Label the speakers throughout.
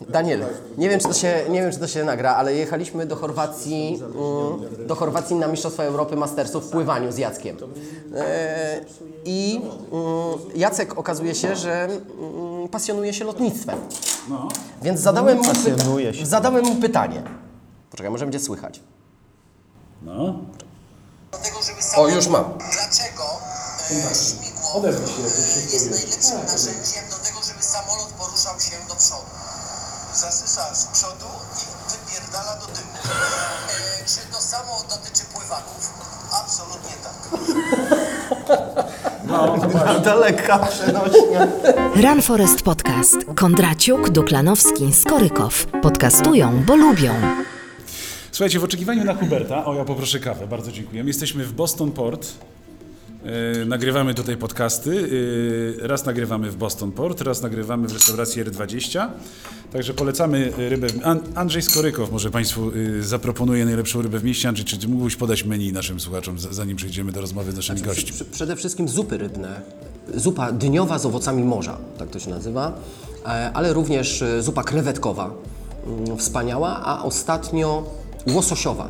Speaker 1: Daniel, nie wiem, czy to się, nie wiem, czy to się nagra, ale jechaliśmy do Chorwacji, mm, do Chorwacji na Mistrzostwa Europy Mastersów w pływaniu z Jackiem. E, I mm, Jacek okazuje się, że mm, pasjonuje się lotnictwem. Więc zadałem mu, pyta-
Speaker 2: się.
Speaker 1: zadałem mu pytanie. Poczekaj, może będzie słychać.
Speaker 3: No.
Speaker 4: Dlatego, żeby
Speaker 1: O, już mam.
Speaker 4: Dlaczego e, śmigło jest najlepszym narzędziem do tego, żeby samolot poruszał się do przodu? Zasysa z przodu i wypierdala do tyłu. E, czy to samo dotyczy pływaków? Absolutnie tak.
Speaker 2: Daleka przenośnia.
Speaker 5: Run Forest Podcast. Kondraciuk, Duklanowski, Skorykow. Podcastują, bo lubią.
Speaker 3: Słuchajcie, w oczekiwaniu na Huberta, o ja poproszę kawę, bardzo dziękuję. Jesteśmy w Boston Port. E, nagrywamy tutaj podcasty. E, raz nagrywamy w Boston Port, raz nagrywamy w restauracji R20. Także polecamy rybę. An- Andrzej Skorykow może Państwu e, zaproponuje najlepszą rybę w mieście. Andrzej, czy mógłbyś podać menu naszym słuchaczom, zanim przejdziemy do rozmowy z naszymi gośćmi?
Speaker 1: Przy- Przede wszystkim zupy rybne. Zupa dyniowa z owocami morza, tak to się nazywa, ale również zupa krewetkowa, mm, wspaniała, a ostatnio łososiowa.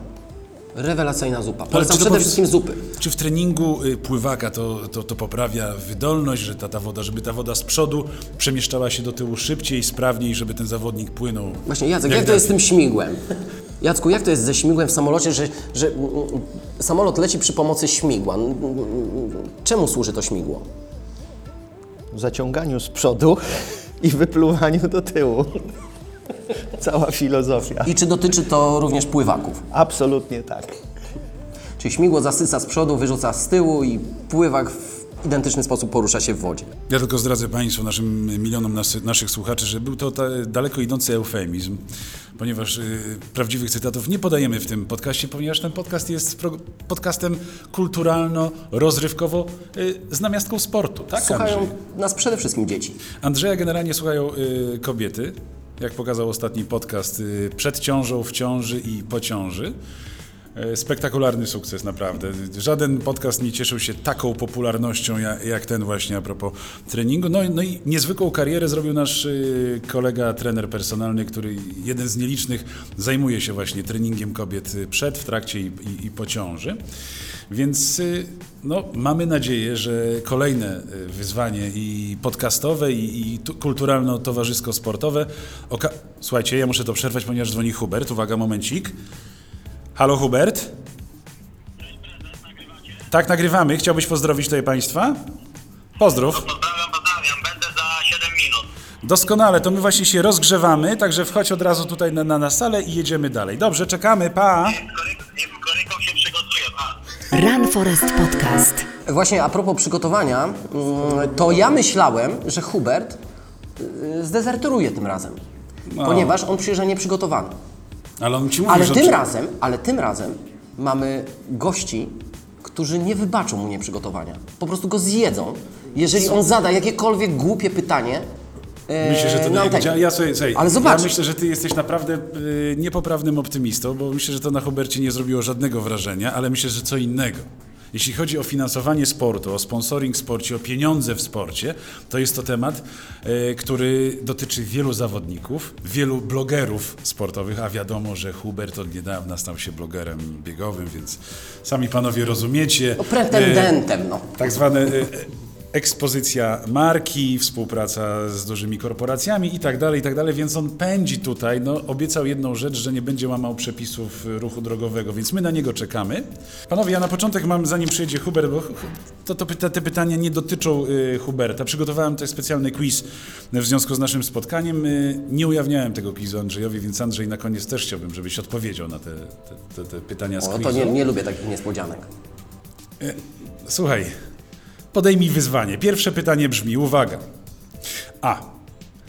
Speaker 1: Rewelacyjna zupa. Polecam przede wszystkim zupy.
Speaker 3: Czy w treningu y, pływaka to, to, to poprawia wydolność, że ta, ta woda, żeby ta woda z przodu przemieszczała się do tyłu szybciej, sprawniej, żeby ten zawodnik płynął?
Speaker 1: Właśnie Jacek,
Speaker 3: Jak
Speaker 1: jak to jest z tym śmigłem? Jacku, jak to jest ze śmigłem w samolocie, że, że samolot leci przy pomocy śmigła? Czemu służy to śmigło?
Speaker 2: W zaciąganiu z przodu i wypluwaniu do tyłu. Cała filozofia.
Speaker 1: I czy dotyczy to również pływaków?
Speaker 2: Absolutnie tak.
Speaker 1: Czyli śmigło zasysa z przodu, wyrzuca z tyłu i pływak w identyczny sposób porusza się w wodzie.
Speaker 3: Ja tylko zdradzę Państwu, naszym milionom nas, naszych słuchaczy, że był to ta, daleko idący eufemizm, ponieważ y, prawdziwych cytatów nie podajemy w tym podcaście, ponieważ ten podcast jest pro, podcastem kulturalno-rozrywkowo y, z namiastką sportu. Tak,
Speaker 1: Słuchają
Speaker 3: Andrzej?
Speaker 1: nas przede wszystkim dzieci.
Speaker 3: Andrzeja generalnie słuchają y, kobiety, jak pokazał ostatni podcast, y, przed ciążą, w ciąży i po ciąży. Y, Spektakularny sukces, naprawdę. Żaden podcast nie cieszył się taką popularnością jak, ten właśnie a propos treningu. No, no i niezwykłą karierę zrobił nasz y, kolega, trener personalny, który jeden z nielicznych zajmuje się właśnie treningiem kobiet y, przed, w trakcie i, i, i po ciąży. Więc y, no, mamy nadzieję, że kolejne y, wyzwanie i podcastowe, i, i tu- kulturalno-towarzysko-sportowe. Oka- Słuchajcie, ja muszę to przerwać, ponieważ dzwoni Hubert. Uwaga, momencik. Halo Hubert? Tak, nagrywamy. Chciałbyś pozdrowić tutaj Państwa? Pozdrów.
Speaker 4: Pozdrawiam, pozdrawiam. Będę za 7 minut.
Speaker 3: Doskonale, to my właśnie się rozgrzewamy, także wchodź od razu tutaj na, na, na salę i jedziemy dalej. Dobrze, czekamy, pa!
Speaker 5: Run Forest Podcast.
Speaker 1: Właśnie a propos przygotowania, mm, to ja myślałem, że Hubert y, zdezerteruje tym razem. Ponieważ on przyjeżdża nieprzygotowany.
Speaker 3: Ale on ci mówi,
Speaker 1: Ale
Speaker 3: że...
Speaker 1: tym razem, ale tym razem mamy gości, którzy nie wybaczą mu nieprzygotowania. Po prostu go zjedzą, jeżeli on zada jakiekolwiek głupie pytanie. E,
Speaker 3: Myślę, że to
Speaker 1: na
Speaker 3: nie
Speaker 1: antenie.
Speaker 3: ja, ja,
Speaker 1: Ale zobacz.
Speaker 3: Ja myślę, że ty jesteś naprawdę y, niepoprawnym optymistą, bo myślę, że to na Hubercie nie zrobiło żadnego wrażenia, ale myślę, że co innego. Jeśli chodzi o finansowanie sportu, o sponsoring w sporcie, o pieniądze w sporcie, to jest to temat, y, który dotyczy wielu zawodników, wielu blogerów sportowych, a wiadomo, że Hubert od niedawna stał się blogerem biegowym, więc sami panowie rozumiecie.
Speaker 1: No, pretendentem, no.
Speaker 3: Tak zwane y, ekspozycja marki, współpraca z dużymi korporacjami i tak dalej, i tak dalej, więc on pędzi tutaj, no obiecał jedną rzecz, że nie będzie łamał przepisów y, ruchu drogowego, więc my na niego czekamy. Panowie, ja na początek mam, zanim przyjedzie Hubert, bo to, to pyta, te pytania nie dotyczą y, Huberta. Przygotowałem tutaj specjalny quiz w związku z naszym spotkaniem. Y, nie ujawniałem tego quizu Andrzejowi, więc Andrzej na koniec też chciałbym, żebyś odpowiedział na te, te, te, te pytania z
Speaker 1: No
Speaker 3: quizu.
Speaker 1: to nie, nie lubię takich niespodzianek.
Speaker 3: Słuchaj, podejmij wyzwanie. Pierwsze pytanie brzmi, uwaga. A.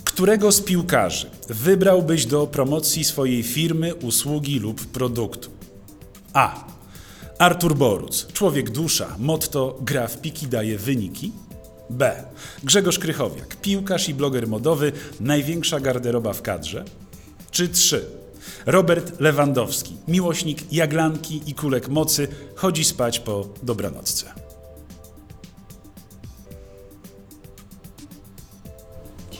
Speaker 3: Którego z piłkarzy wybrałbyś do promocji swojej firmy, usługi lub produktu? A. Artur Boruc, człowiek dusza, motto gra w piki, daje wyniki. B. Grzegorz Krychowiak, piłkarz i bloger modowy, największa garderoba w kadrze. Czy 3. Robert Lewandowski, miłośnik jaglanki i kulek mocy, chodzi spać po dobranocce.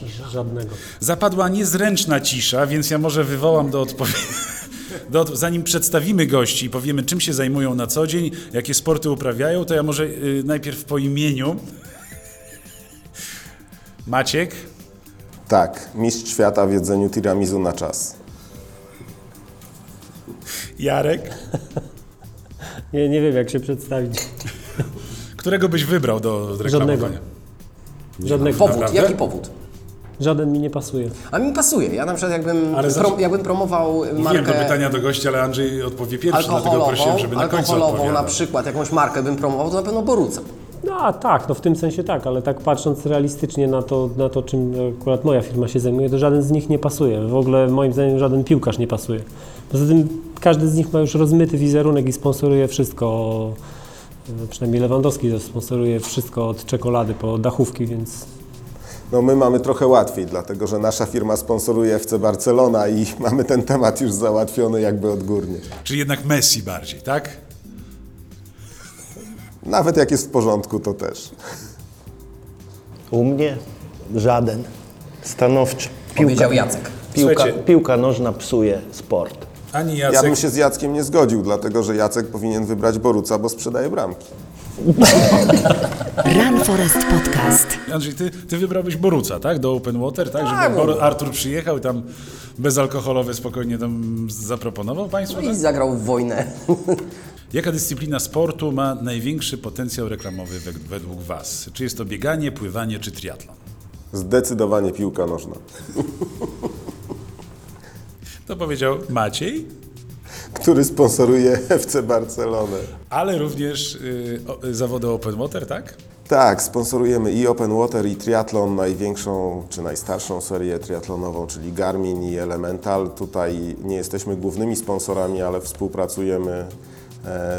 Speaker 1: Cisza.
Speaker 6: Żadnego.
Speaker 3: Zapadła niezręczna cisza, więc ja może wywołam do odpowiedzi. Do, zanim przedstawimy gości i powiemy, czym się zajmują na co dzień, jakie sporty uprawiają, to ja może y, najpierw po imieniu. Maciek,
Speaker 7: Tak, mistrz świata w jedzeniu tiramisu na czas.
Speaker 3: Jarek,
Speaker 6: Nie, nie wiem, jak się przedstawić.
Speaker 3: którego byś wybrał do reklamowania?
Speaker 6: Żadnego.
Speaker 1: Powód,
Speaker 3: Naprawdę?
Speaker 1: jaki powód?
Speaker 6: Żaden mi nie pasuje.
Speaker 1: A mi pasuje. Ja na przykład jakbym,
Speaker 3: Ale
Speaker 1: pro, jakbym promował markę
Speaker 3: do pytania do gościa, ale Andrzej odpowie pierwszy, dlatego prosiłem, żeby na końcu
Speaker 1: alkoholową na przykład, jakąś markę bym promował, to na pewno Boruca.
Speaker 6: No a tak, no w tym sensie tak, ale tak patrząc realistycznie na to, na to, czym akurat moja firma się zajmuje, to żaden z nich nie pasuje. W ogóle moim zdaniem żaden piłkarz nie pasuje. Poza tym każdy z nich ma już rozmyty wizerunek i sponsoruje wszystko. e, Przynajmniej Lewandowski sponsoruje wszystko od czekolady po dachówki, więc
Speaker 7: No my mamy trochę łatwiej, dlatego że nasza firma sponsoruje FC Barcelona i mamy ten temat już załatwiony jakby odgórnie.
Speaker 3: Czyli jednak Messi bardziej, tak?
Speaker 7: Nawet jak jest w porządku, to też.
Speaker 2: U mnie żaden. Stanowczy.
Speaker 1: Powiedział Jacek.
Speaker 2: Piłka,
Speaker 3: Słuchajcie.
Speaker 2: piłka nożna psuje sport.
Speaker 3: Ani
Speaker 7: Ja
Speaker 3: Jacek,
Speaker 7: bym się z Jackiem nie zgodził, dlatego że Jacek powinien wybrać Boruca, bo sprzedaje bramki.
Speaker 5: Run Forest Podcast.
Speaker 3: Andrzej, ty, ty wybrałbyś Boruca, tak? Do Open Water, tak?
Speaker 1: Tak,
Speaker 3: Żeby
Speaker 1: bo-
Speaker 3: Bor- Artur przyjechał i tam bezalkoholowe spokojnie tam zaproponował Państwu?
Speaker 1: I
Speaker 3: Tak?
Speaker 1: zagrał w wojnę.
Speaker 3: Jaka dyscyplina sportu ma największy potencjał reklamowy wed- według Was? Czy jest to bieganie, pływanie czy triatlon?
Speaker 7: Zdecydowanie piłka nożna.
Speaker 3: To powiedział Maciej,
Speaker 7: Który sponsoruje FC Barcelonę.
Speaker 3: ale również y, o, y, zawody Open Water, tak?
Speaker 7: Tak, sponsorujemy i Open Water, i triatlon, największą czy najstarszą serię triatlonową, czyli Garmin i Elemental. Tutaj nie jesteśmy głównymi sponsorami, ale współpracujemy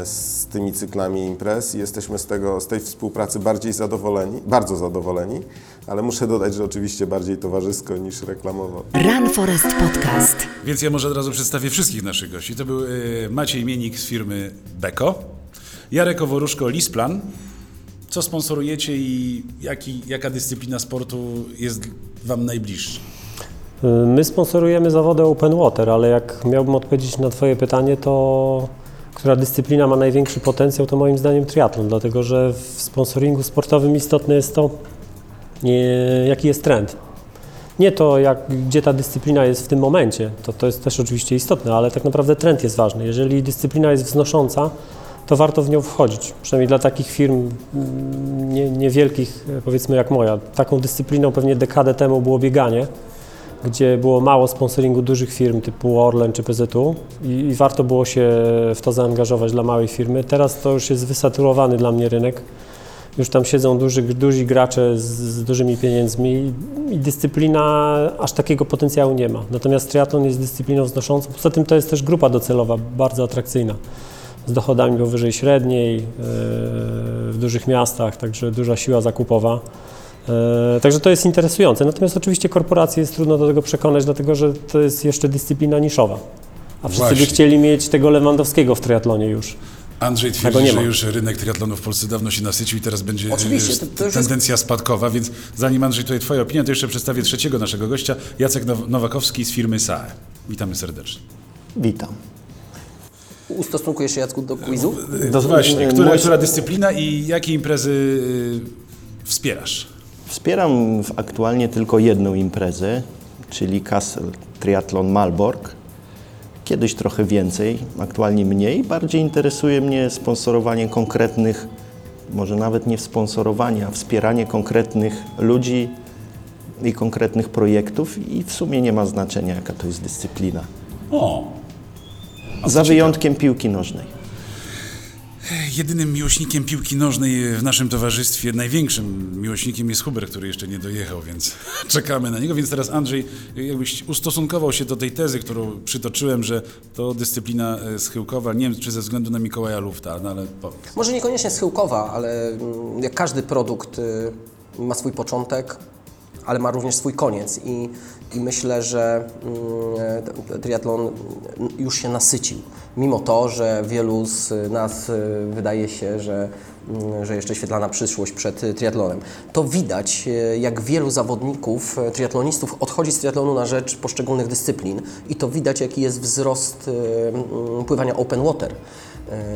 Speaker 7: z tymi cyklami imprez i jesteśmy z, tego, z tej współpracy bardziej zadowoleni, bardzo zadowoleni, ale muszę dodać, że oczywiście bardziej towarzysko niż reklamowo.
Speaker 5: Run Forest Podcast.
Speaker 3: Więc ja może od razu przedstawię wszystkich naszych gości. To był y, Maciej Mienik z firmy Beko, Jarek Oworuszko, Lisplan. Co sponsorujecie i jaki, jaka dyscyplina sportu jest Wam najbliższa?
Speaker 6: y, my sponsorujemy zawody Open Water, ale jak miałbym odpowiedzieć na Twoje pytanie, to która dyscyplina ma największy potencjał, to moim zdaniem triatlon, dlatego że w sponsoringu sportowym istotne jest to, jaki jest trend. Nie to, jak, gdzie ta dyscyplina jest w tym momencie, to, to jest też oczywiście istotne, ale tak naprawdę trend jest ważny. Jeżeli dyscyplina jest wznosząca, to warto w nią wchodzić. Przynajmniej dla takich firm mm, nie, niewielkich, e, powiedzmy jak moja. Taką dyscypliną pewnie dekadę temu było bieganie, gdzie było mało sponsoringu dużych firm typu Orlen czy PZU i, i warto było się w to zaangażować dla małej firmy. Teraz to już jest wysaturowany dla mnie rynek. Już tam siedzą duży, duzi gracze z, z dużymi pieniędzmi i, dyscyplina aż takiego potencjału nie ma. Natomiast triatlon jest dyscypliną wznoszącą. Poza tym to jest też grupa docelowa bardzo atrakcyjna z dochodami powyżej średniej e, w dużych miastach, także duża siła zakupowa. E, Także to jest interesujące. Natomiast oczywiście korporacje jest trudno do tego przekonać, dlatego że to jest jeszcze dyscyplina niszowa. A wszyscy
Speaker 3: Właśnie.
Speaker 6: by chcieli mieć tego Lewandowskiego w triatlonie już.
Speaker 3: Andrzej twierdzi,
Speaker 6: nie
Speaker 3: że już rynek triatlonu w Polsce dawno się nasycił i teraz będzie
Speaker 1: Oczywiście,
Speaker 3: e,
Speaker 1: to- to już jest-
Speaker 3: tendencja spadkowa, więc zanim Andrzej tutaj Twoja opinia, to jeszcze przedstawię trzeciego naszego gościa, Jacek Now- Nowakowski z firmy SAE. Witamy serdecznie.
Speaker 2: Witam.
Speaker 1: Ustosunkujesz się, Jacku, do quizu?
Speaker 3: Do, Właśnie, która, która dyscyplina i jakie imprezy wspierasz?
Speaker 2: Wspieram aktualnie tylko jedną imprezę, czyli Castle Triathlon Malbork. Kiedyś trochę więcej, aktualnie mniej. Bardziej interesuje mnie sponsorowanie konkretnych, może nawet nie sponsorowanie, a wspieranie konkretnych ludzi i konkretnych projektów i w sumie nie ma znaczenia, jaka to jest dyscyplina.
Speaker 3: O,
Speaker 2: Za wyjątkiem piłki nożnej.
Speaker 3: Jedynym miłośnikiem piłki nożnej w naszym towarzystwie, największym miłośnikiem jest Huber, który jeszcze nie dojechał, więc czekamy na niego. Więc teraz Andrzej, jakbyś ustosunkował się do tej tezy, którą przytoczyłem, że to dyscyplina e, schyłkowa, nie wiem czy ze względu na Mikołaja Lufta, no ale powiedz.
Speaker 1: Może niekoniecznie schyłkowa, ale mm, jak każdy produkt y, ma swój początek, ale ma również swój koniec i, i myślę, że mm, t- triatlon już się nasycił. Mimo to, że wielu z nas y, wydaje się, że że jeszcze świetlana przyszłość przed y, triatlonem. To widać, y, jak wielu zawodników, y, triatlonistów odchodzi z triatlonu na rzecz poszczególnych dyscyplin i to widać, jaki jest wzrost mm, pływania open water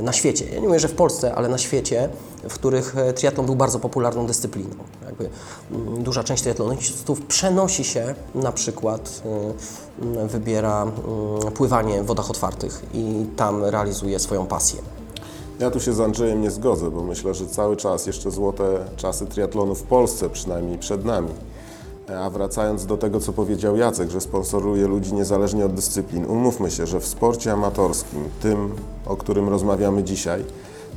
Speaker 1: na świecie. Ja nie mówię, że w Polsce, ale na świecie, w których triatlon był bardzo popularną dyscypliną. Jakby mm, duża część triatlonistów przenosi się na przykład, wybiera pływanie w wodach otwartych i tam realizuje swoją pasję.
Speaker 7: Ja tu się z Andrzejem nie zgodzę, bo myślę, że cały czas jeszcze złote czasy triatlonu w Polsce przynajmniej przed nami. A wracając do tego, co powiedział Jacek, że sponsoruje ludzi niezależnie od dyscyplin, umówmy się, że w sporcie amatorskim, tym, o którym rozmawiamy dzisiaj,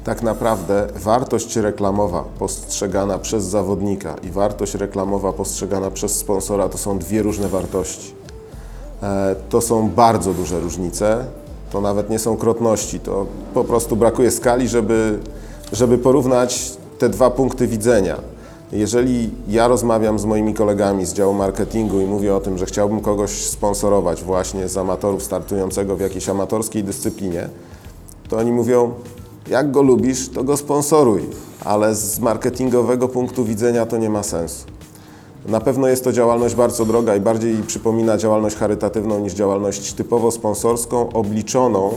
Speaker 7: tak naprawdę wartość reklamowa postrzegana przez zawodnika i wartość reklamowa postrzegana przez sponsora to są dwie różne wartości. E, To są bardzo duże różnice. To nawet nie są krotności. To po prostu brakuje skali, żeby, żeby porównać te dwa punkty widzenia. Jeżeli ja rozmawiam z moimi kolegami z działu marketingu i mówię o tym, że chciałbym kogoś sponsorować właśnie z amatorów startującego w jakiejś amatorskiej dyscyplinie, to oni mówią, jak go lubisz, to go sponsoruj, ale z marketingowego punktu widzenia to nie ma sensu. Na pewno jest to działalność bardzo droga i bardziej przypomina działalność charytatywną niż działalność typowo sponsorską, obliczoną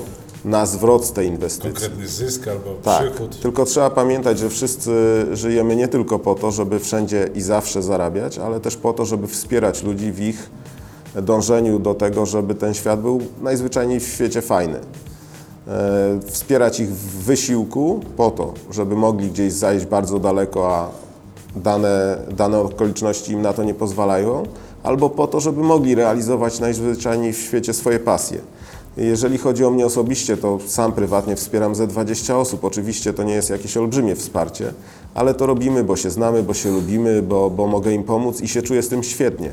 Speaker 7: na zwrot z tej inwestycji.
Speaker 3: Konkretny zysk albo
Speaker 7: Tak,
Speaker 3: przychód.
Speaker 7: tylko trzeba pamiętać, że wszyscy żyjemy nie tylko po to, żeby wszędzie i zawsze zarabiać, ale też po to, żeby wspierać ludzi w ich dążeniu do tego, żeby ten świat był najzwyczajniej w świecie fajny. E, Wspierać ich w wysiłku po to, żeby mogli gdzieś zajść bardzo daleko, a dane, dane okoliczności im na to nie pozwalają, albo po to, żeby mogli realizować najzwyczajniej w świecie swoje pasje. Jeżeli chodzi o mnie osobiście, to sam prywatnie wspieram ze 20 osób. Oczywiście to nie jest jakieś olbrzymie wsparcie, ale to robimy, bo się znamy, bo się lubimy, bo, bo mogę im pomóc i się czuję z tym świetnie.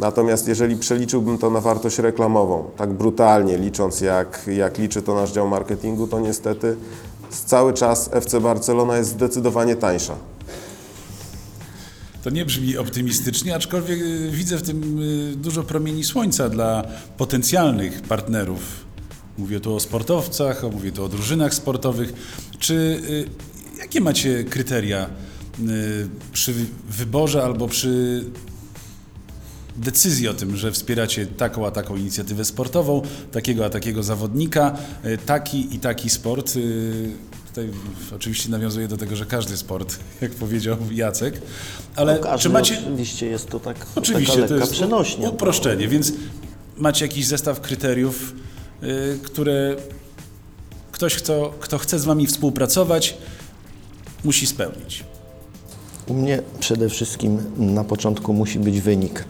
Speaker 7: Natomiast jeżeli przeliczyłbym to na wartość reklamową, tak brutalnie licząc jak, jak liczy to nasz dział marketingu, to niestety cały czas FC Barcelona jest zdecydowanie tańsza.
Speaker 3: To nie brzmi optymistycznie, aczkolwiek y, widzę w tym y, dużo promieni słońca dla potencjalnych partnerów. Mówię tu o sportowcach, mówię tu o drużynach sportowych. Czy y, jakie macie kryteria przy wyborze albo przy decyzji o tym, że wspieracie taką a taką inicjatywę sportową, takiego a takiego zawodnika, taki i taki sport. Tutaj oczywiście nawiązuję do tego, że każdy sport, jak powiedział Jacek, ale
Speaker 2: No,
Speaker 3: czy macie...
Speaker 2: Oczywiście jest to tak,
Speaker 3: Oczywiście, to jest
Speaker 2: przenośnia.
Speaker 3: uproszczenie, więc macie jakiś zestaw kryteriów, y, które ktoś, kto, kto chce z Wami współpracować, musi spełnić.
Speaker 2: U mnie przede wszystkim na początku musi być wynik.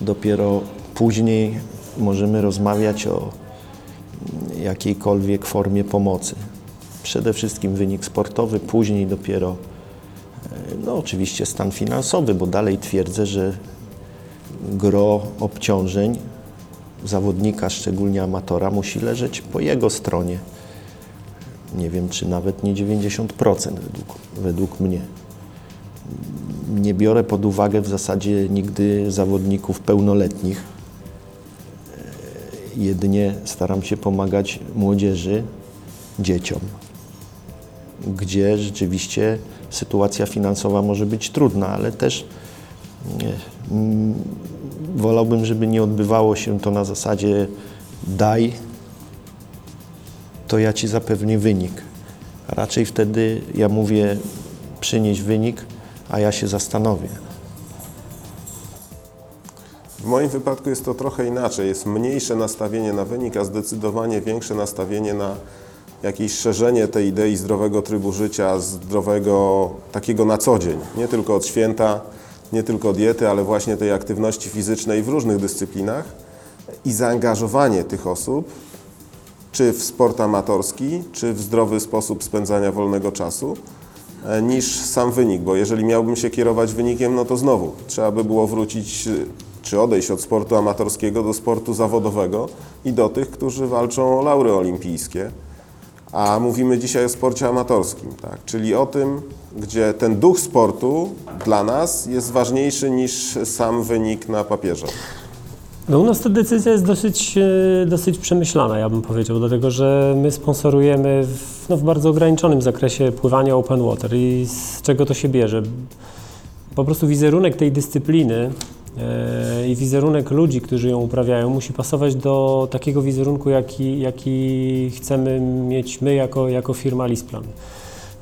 Speaker 2: Dopiero później możemy rozmawiać o jakiejkolwiek formie pomocy. Przede wszystkim wynik sportowy, później dopiero, e, no oczywiście stan finansowy, bo dalej twierdzę, że gro obciążeń zawodnika, szczególnie amatora, musi leżeć po jego stronie. Nie wiem, czy nawet nie 90% według, według mnie nie biorę pod uwagę w zasadzie nigdy zawodników pełnoletnich. E, Jedynie staram się pomagać młodzieży, dzieciom, gdzie rzeczywiście sytuacja finansowa może być trudna, ale też nie, mm, wolałbym, żeby nie odbywało się to na zasadzie daj, to ja ci zapewnię wynik. Raczej wtedy ja mówię przynieś wynik, a ja się zastanowię.
Speaker 7: W moim wypadku jest to trochę inaczej. Jest mniejsze nastawienie na wynik, a zdecydowanie większe nastawienie na jakieś szerzenie tej idei zdrowego trybu życia, zdrowego takiego na co dzień. Nie tylko od święta, nie tylko diety, ale właśnie tej aktywności fizycznej w różnych dyscyplinach i zaangażowanie tych osób czy w sport amatorski, czy w zdrowy sposób spędzania wolnego czasu, e, niż sam wynik, bo jeżeli miałbym się kierować wynikiem, no to znowu trzeba by było wrócić y, czy odejść od sportu amatorskiego do sportu zawodowego i do tych, którzy walczą o laury olimpijskie. A mówimy dzisiaj o sporcie amatorskim, tak? czyli o tym, gdzie ten duch sportu dla nas jest ważniejszy niż sam wynik na papierze.
Speaker 6: No u nas ta decyzja jest dosyć, e, dosyć przemyślana, ja bym powiedział, dlatego że my sponsorujemy w, no, w bardzo ograniczonym zakresie pływania open water i z czego to się bierze? Po prostu wizerunek tej dyscypliny i wizerunek ludzi, którzy ją uprawiają, musi pasować do takiego wizerunku, jaki, jaki chcemy mieć my jako, jako firma Lisplan.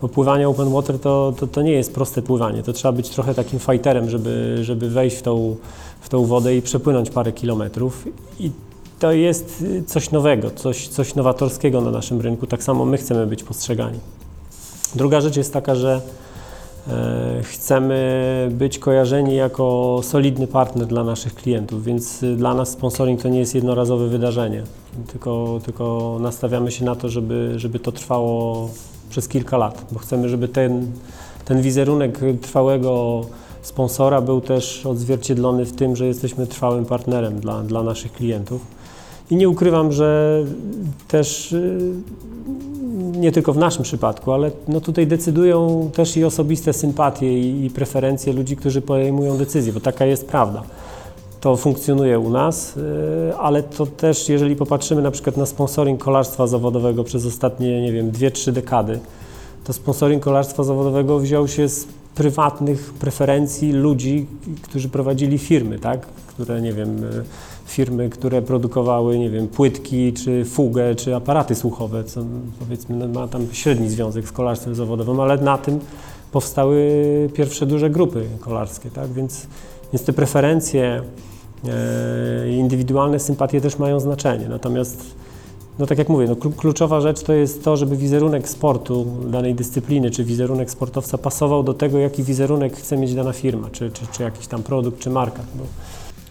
Speaker 6: Bo pływanie open water to, to, to nie jest proste pływanie. To trzeba być trochę takim fighterem, żeby, żeby wejść w tą, w tą wodę i przepłynąć parę kilometrów. I to jest coś nowego, coś, coś nowatorskiego na naszym rynku. Tak samo my chcemy być postrzegani. Druga rzecz jest taka, że e, chcemy być kojarzeni jako solidny partner dla naszych klientów, więc y, dla nas sponsoring to nie jest jednorazowe wydarzenie, tylko, tylko nastawiamy się na to, żeby, żeby to trwało przez kilka lat, bo chcemy, żeby ten, ten wizerunek trwałego sponsora był też odzwierciedlony w tym, że jesteśmy trwałym partnerem dla, dla naszych klientów. I nie ukrywam, że też y, nie tylko w naszym przypadku, ale no tutaj decydują też i osobiste sympatie i, i preferencje ludzi, którzy podejmują decyzje, bo taka jest prawda. To funkcjonuje u nas, y, ale to też, jeżeli popatrzymy na przykład na sponsoring kolarstwa zawodowego przez ostatnie, nie wiem, 2-3 dekady, to sponsoring kolarstwa zawodowego wziął się z prywatnych preferencji ludzi, którzy prowadzili firmy, tak? Które, nie wiem, y, firmy, które produkowały, nie wiem, płytki, czy fugę, czy aparaty słuchowe, co powiedzmy no, ma tam średni związek z kolarstwem zawodowym, ale na tym powstały pierwsze duże grupy kolarskie, tak? Więc, więc te preferencje, e, indywidualne sympatie też mają znaczenie. Natomiast no tak jak mówię, no, klu- kluczowa rzecz to jest to, żeby wizerunek sportu, danej dyscypliny, czy wizerunek sportowca pasował do tego, jaki wizerunek chce mieć dana firma, czy, czy, czy jakiś tam produkt, czy marka. Bo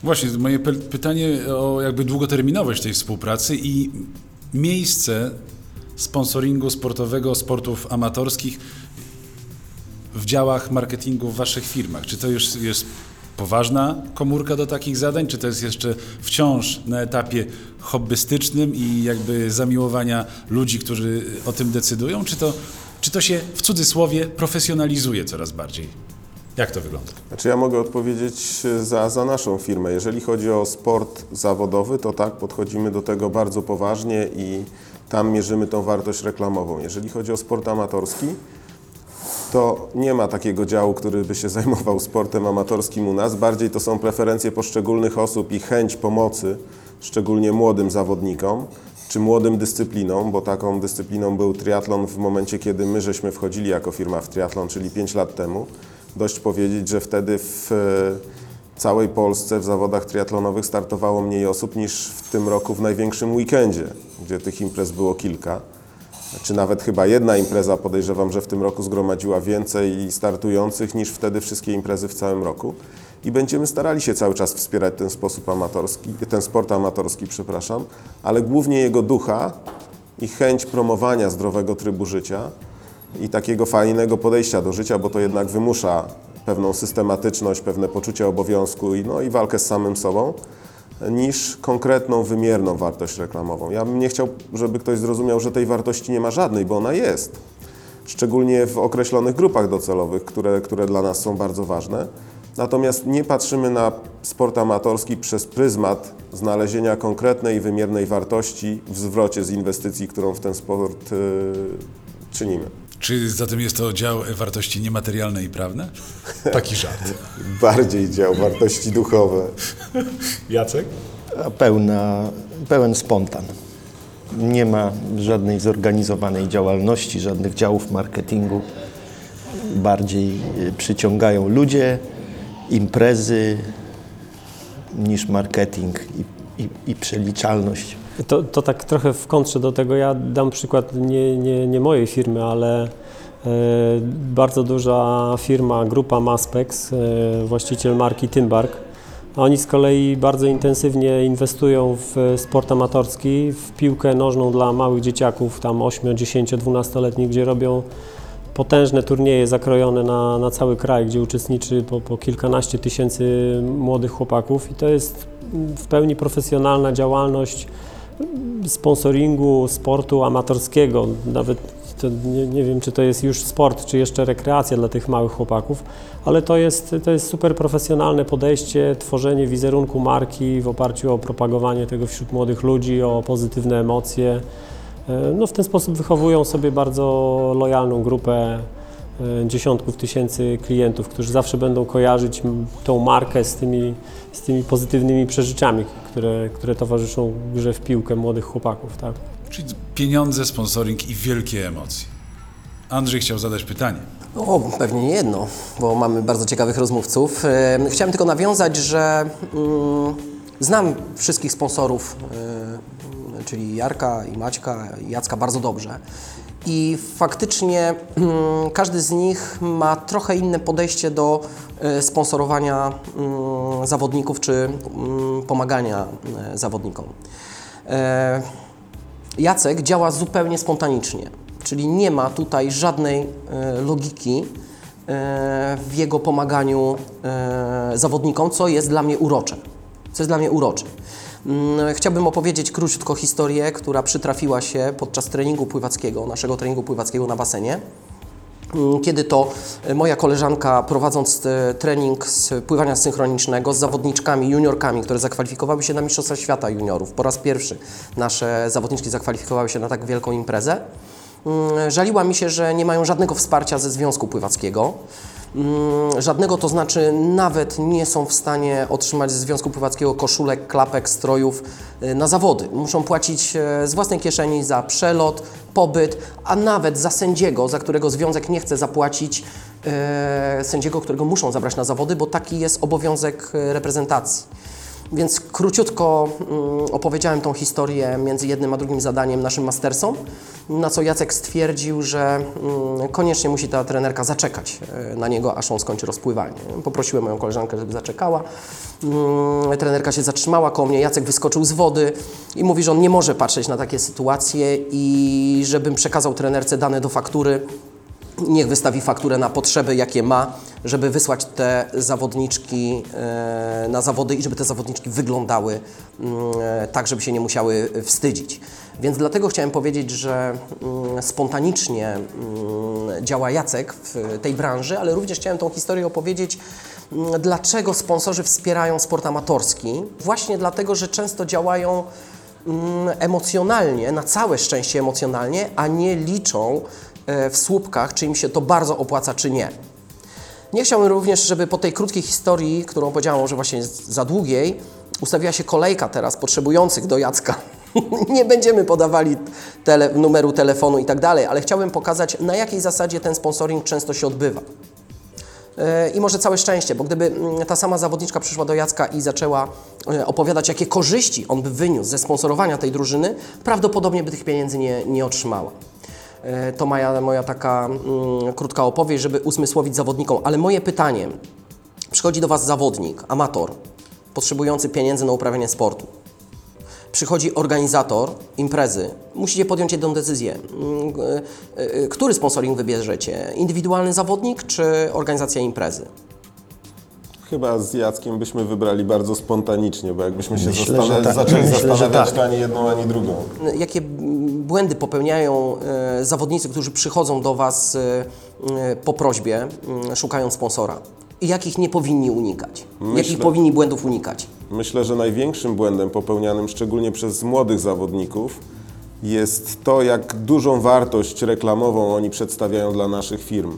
Speaker 3: Właśnie, moje pytanie o jakby długoterminowość tej współpracy i miejsce sponsoringu sportowego, sportów amatorskich w działach marketingu w Waszych firmach. Czy to już jest poważna komórka do takich zadań, czy to jest jeszcze wciąż na etapie hobbystycznym i jakby zamiłowania ludzi, którzy o tym decydują, czy to, czy to się w cudzysłowie profesjonalizuje coraz bardziej? Jak to wygląda?
Speaker 7: Znaczy ja mogę odpowiedzieć za, za naszą firmę. Jeżeli chodzi o sport zawodowy, to tak, podchodzimy do tego bardzo poważnie i tam mierzymy tą wartość reklamową. Jeżeli chodzi o sport amatorski, to nie ma takiego działu, który by się zajmował sportem amatorskim u nas. Bardziej to są preferencje poszczególnych osób i chęć pomocy, szczególnie młodym zawodnikom czy młodym dyscyplinom, bo taką dyscypliną był triatlon w momencie, kiedy my żeśmy wchodzili jako firma w triatlon, czyli 5 lat temu. Dość powiedzieć, że wtedy w e, całej Polsce w zawodach triatlonowych startowało mniej osób niż w tym roku w największym weekendzie, gdzie tych imprez było kilka czy nawet chyba jedna impreza, podejrzewam, że w tym roku zgromadziła więcej startujących niż wtedy wszystkie imprezy w całym roku. I będziemy starali się cały czas wspierać ten sposób amatorski, ten sport amatorski, przepraszam, ale głównie jego ducha i chęć promowania zdrowego trybu życia i takiego fajnego podejścia do życia, bo to jednak wymusza pewną systematyczność, pewne poczucie obowiązku i, no, i walkę z samym sobą niż konkretną, wymierną wartość reklamową. Ja bym nie chciał, żeby ktoś zrozumiał, że tej wartości nie ma żadnej, bo ona jest. Szczególnie w określonych grupach docelowych, które, które dla nas są bardzo ważne. Natomiast nie patrzymy na sport amatorski przez pryzmat znalezienia konkretnej, wymiernej wartości w zwrocie z inwestycji, którą w ten sport yy, czynimy.
Speaker 3: Czy zatem jest to dział wartości niematerialne i prawne? Taki żart.
Speaker 7: Bardziej dział wartości duchowe.
Speaker 3: Jacek?
Speaker 2: Pełna, pełen spontan. Nie ma żadnej zorganizowanej działalności, żadnych działów marketingu. Bardziej y, przyciągają ludzie, imprezy niż marketing i, i, i przeliczalność.
Speaker 6: To, to tak trochę w kontrze do tego, ja dam przykład nie, nie, nie mojej firmy, ale e, bardzo duża firma, grupa Maspex, e, właściciel marki Tymbark. Oni z kolei bardzo intensywnie inwestują w sport amatorski, w piłkę nożną dla małych dzieciaków, tam 8, 10, 12-letnich, gdzie robią potężne turnieje zakrojone na, na cały kraj, gdzie uczestniczy po, po kilkanaście tysięcy młodych chłopaków i to jest w pełni profesjonalna działalność sponsoringu sportu amatorskiego. Nawet nie, nie wiem, czy to jest już sport, czy jeszcze rekreacja dla tych małych chłopaków, ale to jest, to jest super profesjonalne podejście, tworzenie wizerunku marki w oparciu o propagowanie tego wśród młodych ludzi, o pozytywne emocje. E, No, w ten sposób wychowują sobie bardzo lojalną grupę dziesiątków tysięcy klientów, którzy zawsze będą kojarzyć tą markę z tymi, z tymi pozytywnymi przeżyciami, które, które towarzyszą grze w piłkę młodych chłopaków. Tak?
Speaker 3: Czyli pieniądze, sponsoring i wielkie emocje. Andrzej chciał zadać pytanie.
Speaker 1: O, pewnie nie jedno, bo mamy bardzo ciekawych rozmówców. E, Chciałem tylko nawiązać, że mm, znam wszystkich sponsorów, e, czyli Jarka i Maćka i Jacka bardzo dobrze. I faktycznie mm, każdy z nich ma trochę inne podejście do e, sponsorowania mm, zawodników czy mm, pomagania e, zawodnikom. E, Jacek działa zupełnie spontanicznie, czyli nie ma tutaj żadnej logiki w jego pomaganiu zawodnikom, co jest dla mnie urocze. Co jest dla mnie urocze. Mm, Chciałbym opowiedzieć króciutko historię, która przytrafiła się podczas treningu pływackiego, naszego treningu pływackiego na basenie. Mm, Kiedy to e, moja koleżanka prowadząc e, trening z pływania synchronicznego z zawodniczkami, juniorkami, które zakwalifikowały się na Mistrzostwa Świata Juniorów, po raz pierwszy nasze zawodniczki zakwalifikowały się na tak wielką imprezę, mm, żaliła mi się, że nie mają żadnego wsparcia ze Związku Pływackiego. Mm, Żadnego to znaczy nawet nie są w stanie otrzymać ze Związku Pływackiego koszulek, klapek, strojów y, na zawody. Muszą płacić e, z własnej kieszeni za przelot, pobyt, a nawet za sędziego, za którego związek nie chce zapłacić e, sędziego, którego muszą zabrać na zawody, bo taki jest obowiązek e, reprezentacji. Więc króciutko mm, opowiedziałem tą historię między jednym a drugim zadaniem naszym mastersom, na co Jacek stwierdził, że mm, koniecznie musi ta trenerka zaczekać e, na niego, aż on skończy rozpływanie. Poprosiłem moją koleżankę, żeby zaczekała. Mm, Trenerka się zatrzymała koło mnie, Jacek wyskoczył z wody i mówi, że on nie może patrzeć na takie sytuacje i żebym przekazał trenerce dane do faktury, niech wystawi fakturę na potrzeby, jakie ma, żeby wysłać te zawodniczki e, na zawody i żeby te zawodniczki wyglądały mm, e, tak, żeby się nie musiały wstydzić. Więc dlatego chciałem powiedzieć, że mm, spontanicznie mm, działa Jacek w tej branży, ale również chciałem tą historię opowiedzieć, dlaczego sponsorzy wspierają sport amatorski. Właśnie dlatego, że często działają emocjonalnie, na całe szczęście emocjonalnie, a nie liczą w słupkach, czy im się to bardzo opłaca, czy nie. Nie chciałbym również, żeby po tej krótkiej historii, którą powiedziałem, może właśnie za długiej, ustawiła się kolejka teraz potrzebujących do Jacka. Nie będziemy podawali tele, numeru telefonu i tak dalej, ale chciałbym pokazać, na jakiej zasadzie ten sponsoring często się odbywa. E, I może całe szczęście, bo gdyby mm, ta sama zawodniczka przyszła do Jacka i zaczęła e, opowiadać, jakie korzyści on by wyniósł ze sponsorowania tej drużyny, prawdopodobnie by tych pieniędzy nie, nie otrzymała. E, To moja, moja taka mm, krótka opowieść, żeby uzmysłowić zawodnikom. Ale moje pytanie, przychodzi do Was zawodnik, amator, potrzebujący pieniędzy na uprawianie sportu. Przychodzi organizator imprezy. Musicie podjąć jedną decyzję. Mm, e, e, Który sponsoring wybierzecie? Indywidualny zawodnik czy organizacja imprezy?
Speaker 7: Chyba z Jackiem byśmy wybrali bardzo spontanicznie, bo jakbyśmy się
Speaker 2: Myślę, że tak.
Speaker 7: zaczęli
Speaker 2: Myślę,
Speaker 7: zastanawiać,
Speaker 2: tak.
Speaker 7: ani jedną, ani drugą.
Speaker 1: Jakie błędy popełniają e, zawodnicy, którzy przychodzą do Was e, e, po prośbie, mm, szukając sponsora? I jakich nie powinni unikać? Jakich
Speaker 7: Myślę-
Speaker 1: powinni błędów unikać?
Speaker 7: Myślę, że największym błędem popełnianym szczególnie przez młodych zawodników jest to, jak dużą wartość reklamową oni przedstawiają dla naszych firm.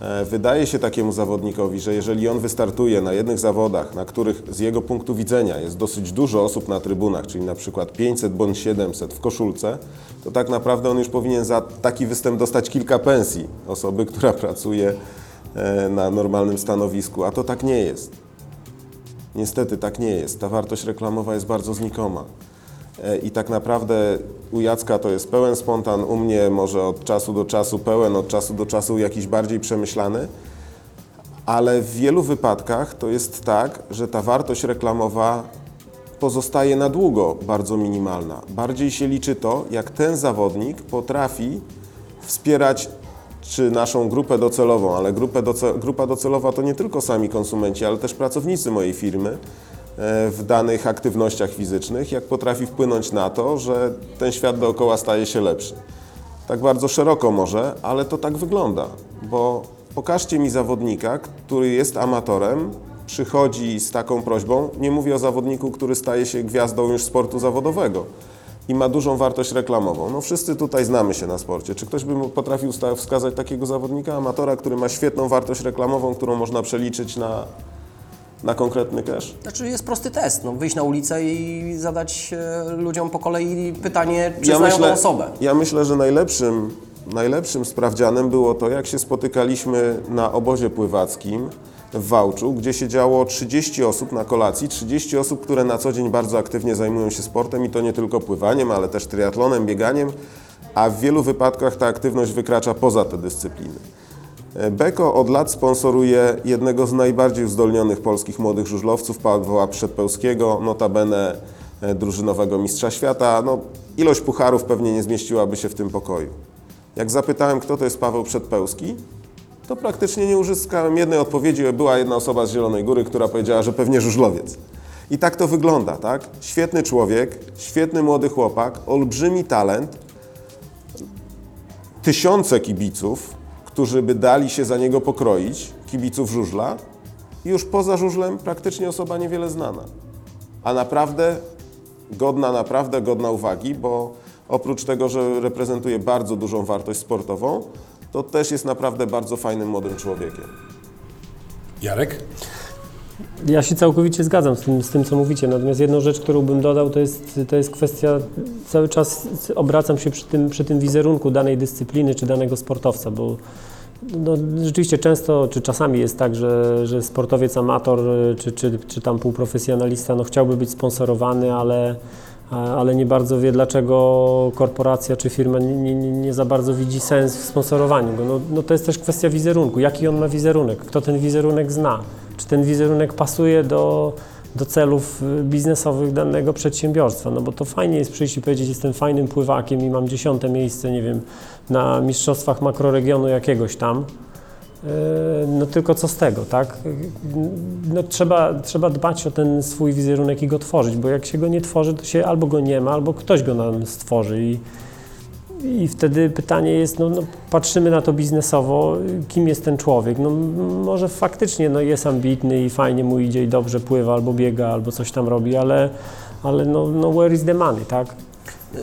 Speaker 7: E, Wydaje się takiemu zawodnikowi, że jeżeli on wystartuje na jednych zawodach, na których z jego punktu widzenia jest dosyć dużo osób na trybunach, czyli na przykład 500 bądź 700 w koszulce, to tak naprawdę on już powinien za taki występ dostać kilka pensji osoby, która pracuje e, na normalnym stanowisku, a to tak nie jest. Niestety tak nie jest. Ta wartość reklamowa jest bardzo znikoma. E, I tak naprawdę u Jacka to jest pełen spontan, u mnie może od czasu do czasu pełen, od czasu do czasu jakiś bardziej przemyślany, ale w wielu wypadkach to jest tak, że ta wartość reklamowa pozostaje na długo bardzo minimalna. Bardziej się liczy to, jak ten zawodnik potrafi wspierać czy naszą grupę docelową, ale grupę doce, grupa docelowa to nie tylko sami konsumenci, ale też pracownicy mojej firmy w danych aktywnościach fizycznych, jak potrafi wpłynąć na to, że ten świat dookoła staje się lepszy. tak bardzo szeroko może, ale to tak wygląda, bo pokażcie mi zawodnika, który jest amatorem, przychodzi z taką prośbą, nie mówię o zawodniku, który staje się gwiazdą już sportu zawodowego i ma dużą wartość reklamową. No wszyscy tutaj znamy się na sporcie. Czy ktoś by potrafił wskazać takiego zawodnika, amatora, który ma świetną wartość reklamową, którą można przeliczyć na, na konkretny cash?
Speaker 1: Znaczy jest prosty test, no, wyjść na ulicę i zadać e, ludziom po kolei pytanie, czy
Speaker 7: Ja
Speaker 1: znają
Speaker 7: myślę,
Speaker 1: osobę.
Speaker 7: ja myślę, że najlepszym, najlepszym sprawdzianem było to, jak się spotykaliśmy na obozie pływackim w Wałczu, gdzie siedziało 30 osób na kolacji, 30 osób, które na co dzień bardzo aktywnie zajmują się sportem i to nie tylko pływaniem, ale też triatlonem, bieganiem, a w wielu wypadkach ta aktywność wykracza poza te dyscypliny. Beko od lat sponsoruje jednego z najbardziej uzdolnionych polskich młodych żużlowców, Pawła Przedpełskiego, notabene e, drużynowego mistrza świata. No, ilość pucharów pewnie nie zmieściłaby się w tym pokoju. Jak zapytałem, kto to jest Paweł Przedpełski, to praktycznie nie uzyskałem jednej odpowiedzi. Była jedna osoba z Zielonej Góry, która powiedziała, że pewnie żużlowiec. I tak to wygląda, tak? Świetny człowiek, świetny młody chłopak, olbrzymi talent, tysiące kibiców, którzy by dali się za niego pokroić, kibiców żużla, i już poza żużlem praktycznie osoba niewiele znana. A naprawdę godna, naprawdę godna uwagi, bo oprócz tego, że reprezentuje bardzo dużą wartość sportową, to też jest naprawdę bardzo fajnym młodym człowiekiem.
Speaker 3: Jarek?
Speaker 6: Ja się całkowicie zgadzam z tym, z tym, co mówicie. Natomiast jedną rzecz, którą bym dodał, to jest, to jest kwestia, cały czas obracam się przy tym, przy tym wizerunku danej dyscypliny czy danego sportowca, bo no, rzeczywiście często, czy czasami jest tak, że, że sportowiec amator, czy, czy, czy tam półprofesjonalista, no chciałby być sponsorowany, ale, ale nie bardzo wie, dlaczego korporacja czy firma nie, nie nie za bardzo widzi sens w sponsorowaniu go. No, no to jest też kwestia wizerunku. Jaki on ma wizerunek? Kto ten wizerunek zna? Czy ten wizerunek pasuje do, do celów y, biznesowych danego przedsiębiorstwa? No bo to fajnie jest przyjść i powiedzieć, jestem fajnym pływakiem i mam dziesiąte miejsce, nie wiem, na mistrzostwach makroregionu jakiegoś tam. Yy, No tylko co z tego, tak? No trzeba, trzeba dbać o ten swój wizerunek i go tworzyć, bo jak się go nie tworzy, to się albo go nie ma, albo ktoś go nam stworzy i, i wtedy pytanie jest, no, no patrzymy na to biznesowo, kim jest ten człowiek? No może faktycznie no, jest ambitny i fajnie mu idzie i dobrze pływa, albo biega, albo coś tam robi, ale, ale no, no where is the money, tak?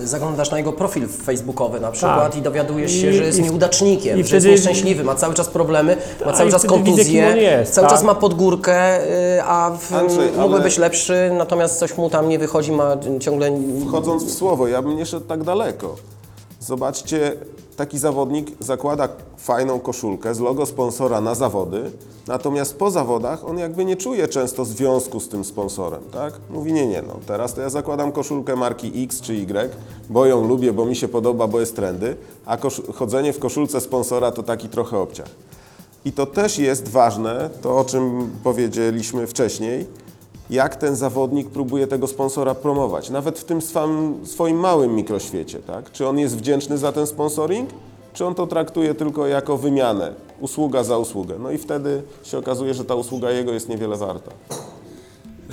Speaker 1: Zaglądasz na jego profil facebookowy na przykład
Speaker 6: Tak.
Speaker 1: i dowiadujesz się,
Speaker 6: I-
Speaker 1: że jest
Speaker 6: i-
Speaker 1: nieudacznikiem,
Speaker 6: i
Speaker 1: że jest
Speaker 6: wtedy-
Speaker 1: nieszczęśliwy, ma cały czas problemy, ma
Speaker 6: Tak,
Speaker 1: cały czas
Speaker 6: wtedy on jest,
Speaker 1: cały
Speaker 6: tak.
Speaker 1: czas ma podgórkę, y, a w,
Speaker 7: Andrzej,
Speaker 1: mógłby
Speaker 7: ale-
Speaker 1: być lepszy, natomiast coś mu tam nie wychodzi, ma ciągle...
Speaker 7: Wchodząc w słowo, ja bym nie szedł tak daleko. Zobaczcie, taki zawodnik zakłada fajną koszulkę z logo sponsora na zawody, natomiast po zawodach on jakby nie czuje często związku z tym sponsorem, tak? Mówi, nie, nie, no teraz to ja zakładam koszulkę marki X czy Y, bo ją lubię, bo mi się podoba, bo jest trendy, a chodzenie w koszulce sponsora to taki trochę obciach. I to też jest ważne, to o czym powiedzieliśmy wcześniej, jak ten zawodnik próbuje tego sponsora promować, nawet w tym swam, swoim małym mikroświecie, tak? Czy on jest wdzięczny za ten sponsoring, czy on to traktuje tylko jako wymianę, usługa za usługę. No i wtedy się okazuje, że ta usługa jego jest niewiele warta.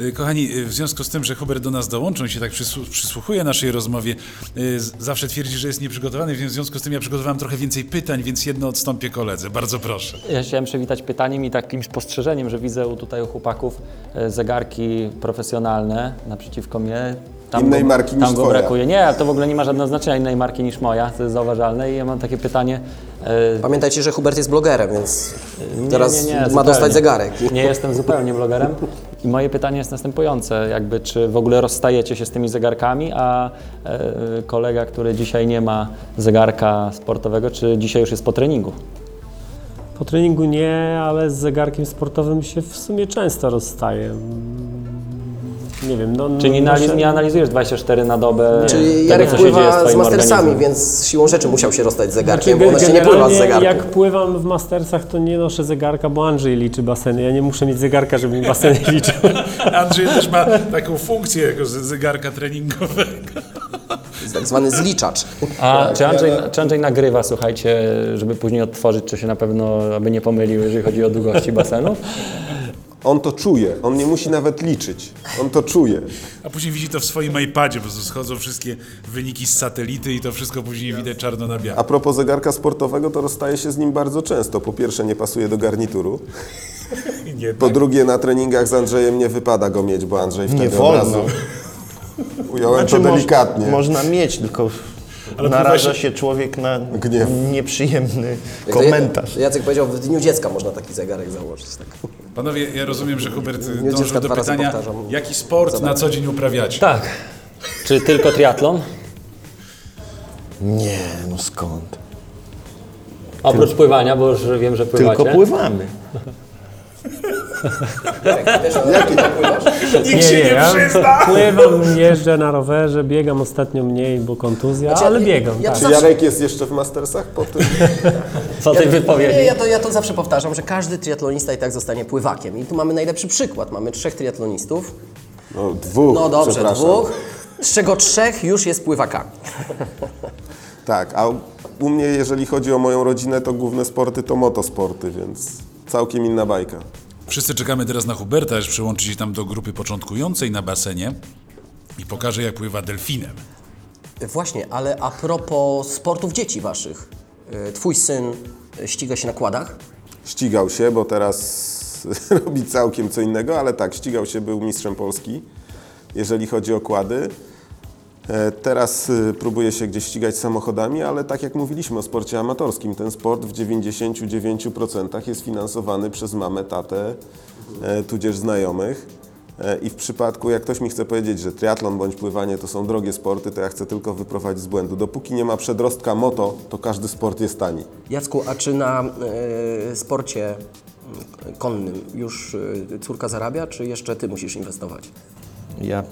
Speaker 3: Y, Kochani, y, w związku z tym, że Hubert do nas dołączył i się tak przysłu- przysłuchuje naszej rozmowie, y, zawsze twierdzi, że jest nieprzygotowany, więc w związku z tym ja przygotowałem trochę więcej pytań, więc jedno odstąpię koledze. Bardzo proszę.
Speaker 8: Ja chciałem przywitać pytaniem i takim spostrzeżeniem, że widzę tutaj u chłopaków e, zegarki profesjonalne naprzeciwko mnie.
Speaker 7: Innej
Speaker 8: go,
Speaker 7: marki niż
Speaker 8: Tam go
Speaker 7: twoja.
Speaker 8: brakuje. Nie, to w ogóle nie ma żadnego znaczenia innej marki niż moja, to jest zauważalne i ja mam takie pytanie. e,
Speaker 1: Pamiętajcie, że Hubert jest blogerem, więc
Speaker 8: nie,
Speaker 1: teraz
Speaker 8: nie, nie,
Speaker 1: ma
Speaker 8: zupełnie.
Speaker 1: dostać zegarek.
Speaker 8: Nie jestem zupełnie blogerem. I moje pytanie jest następujące, jakby czy w ogóle rozstajecie się z tymi zegarkami, a e, kolega, który dzisiaj nie ma zegarka sportowego, czy dzisiaj już jest po treningu?
Speaker 6: Po treningu nie, ale z zegarkiem sportowym się w sumie często rozstaję. Nie wiem, no...
Speaker 8: Czy nie,
Speaker 6: noszę-
Speaker 8: analiz- nie analizujesz 24 na dobę
Speaker 1: Czyli
Speaker 8: tego,
Speaker 1: Jarek pływa z mastersami,
Speaker 8: organizmem?
Speaker 1: więc siłą rzeczy musiał się rozstać z zegarkiem,
Speaker 6: Znaczy,
Speaker 1: bo on się nie pływa z zegarkiem.
Speaker 6: Jak pływam w Mastersach, to nie noszę zegarka, bo Andrzej liczy baseny. Ja nie muszę mieć zegarka, żeby mi baseny liczył.
Speaker 3: Andrzej też ma taką funkcję jako zegarka treningowego.
Speaker 1: Jest tak zwany zliczacz.
Speaker 8: A czy Andrzej, czy Andrzej nagrywa, słuchajcie, żeby później odtworzyć, czy się na pewno, aby nie pomylił, jeżeli chodzi o długości basenów?
Speaker 7: On to czuje, on nie musi nawet liczyć. On to czuje.
Speaker 3: A później widzi to w swoim iPadzie, po prostu schodzą wszystkie wyniki z satelity i to wszystko później widać czarno na białym.
Speaker 7: A propos zegarka sportowego, to rozstaje się z nim bardzo często. Po pierwsze, nie pasuje do garnituru.
Speaker 3: Nie,
Speaker 7: Po drugie, na treningach z Andrzejem nie wypada go mieć, bo Andrzej wtedy
Speaker 2: Nie
Speaker 7: od
Speaker 2: wolno.
Speaker 7: razu... Ująłem
Speaker 2: Znaczy,
Speaker 7: to
Speaker 2: moż-
Speaker 7: delikatnie.
Speaker 2: Można mieć, tylko
Speaker 3: Ale
Speaker 2: naraża
Speaker 3: pływa
Speaker 2: się człowiek na
Speaker 7: Gniew.
Speaker 2: nieprzyjemny komentarz.
Speaker 1: Jacek powiedział, w dniu dziecka można taki zegarek założyć. Tak.
Speaker 3: Panowie, ja rozumiem, że Hubert dążył do pytania, jaki sport na co dzień uprawiacie?
Speaker 8: Tak. Czy tylko triatlon?
Speaker 2: Nie, no skąd?
Speaker 8: Oprócz pływania, bo już wiem, że pływacie.
Speaker 2: Tylko pływamy.
Speaker 3: Nikt się nie,
Speaker 6: ja
Speaker 3: przyzna!
Speaker 6: pływam, jeżdżę na rowerze, biegam ostatnio mniej, bo kontuzja,
Speaker 1: Znaczy,
Speaker 6: ale
Speaker 1: ja-
Speaker 6: biegam.
Speaker 1: ja
Speaker 6: tak.
Speaker 7: Czy Jarek jest jeszcze w Mastersach po tym?
Speaker 8: Po tej
Speaker 1: Nie,
Speaker 8: wypowiedzi.
Speaker 1: ja to, ja to zawsze powtarzam, że każdy triatlonista i tak zostanie pływakiem. I tu mamy najlepszy przykład. Mamy trzech triatlonistów.
Speaker 7: No dwóch,
Speaker 1: No dobrze, dwóch. Z czego trzech już jest pływakami.
Speaker 7: Tak, a u mnie, jeżeli chodzi o moją rodzinę, to główne sporty to motosporty, więc całkiem inna bajka.
Speaker 3: Wszyscy czekamy teraz na Huberta, aż przyłączy się tam do grupy początkującej na basenie i pokaże, jak pływa delfinem.
Speaker 1: Właśnie, ale a propos sportów dzieci waszych. y, Twój syn ściga się na kładach.
Speaker 7: Ścigał się, bo teraz robi całkiem co innego, ale tak, ścigał się, był mistrzem Polski, jeżeli chodzi o kłady. E, Teraz y, próbuje się gdzieś ścigać samochodami, ale tak jak mówiliśmy o sporcie amatorskim, ten sport w 99% jest finansowany przez mamę, tatę, e, tudzież znajomych. E, I w przypadku, jak ktoś mi chce powiedzieć, że triatlon bądź pływanie to są drogie sporty, to ja chcę tylko wyprowadzić z błędu. Dopóki nie ma przedrostka moto, to każdy sport jest tani.
Speaker 1: Jacku, a czy na y, sporcie y, konnym już córka zarabia, czy jeszcze ty musisz inwestować?
Speaker 2: Ja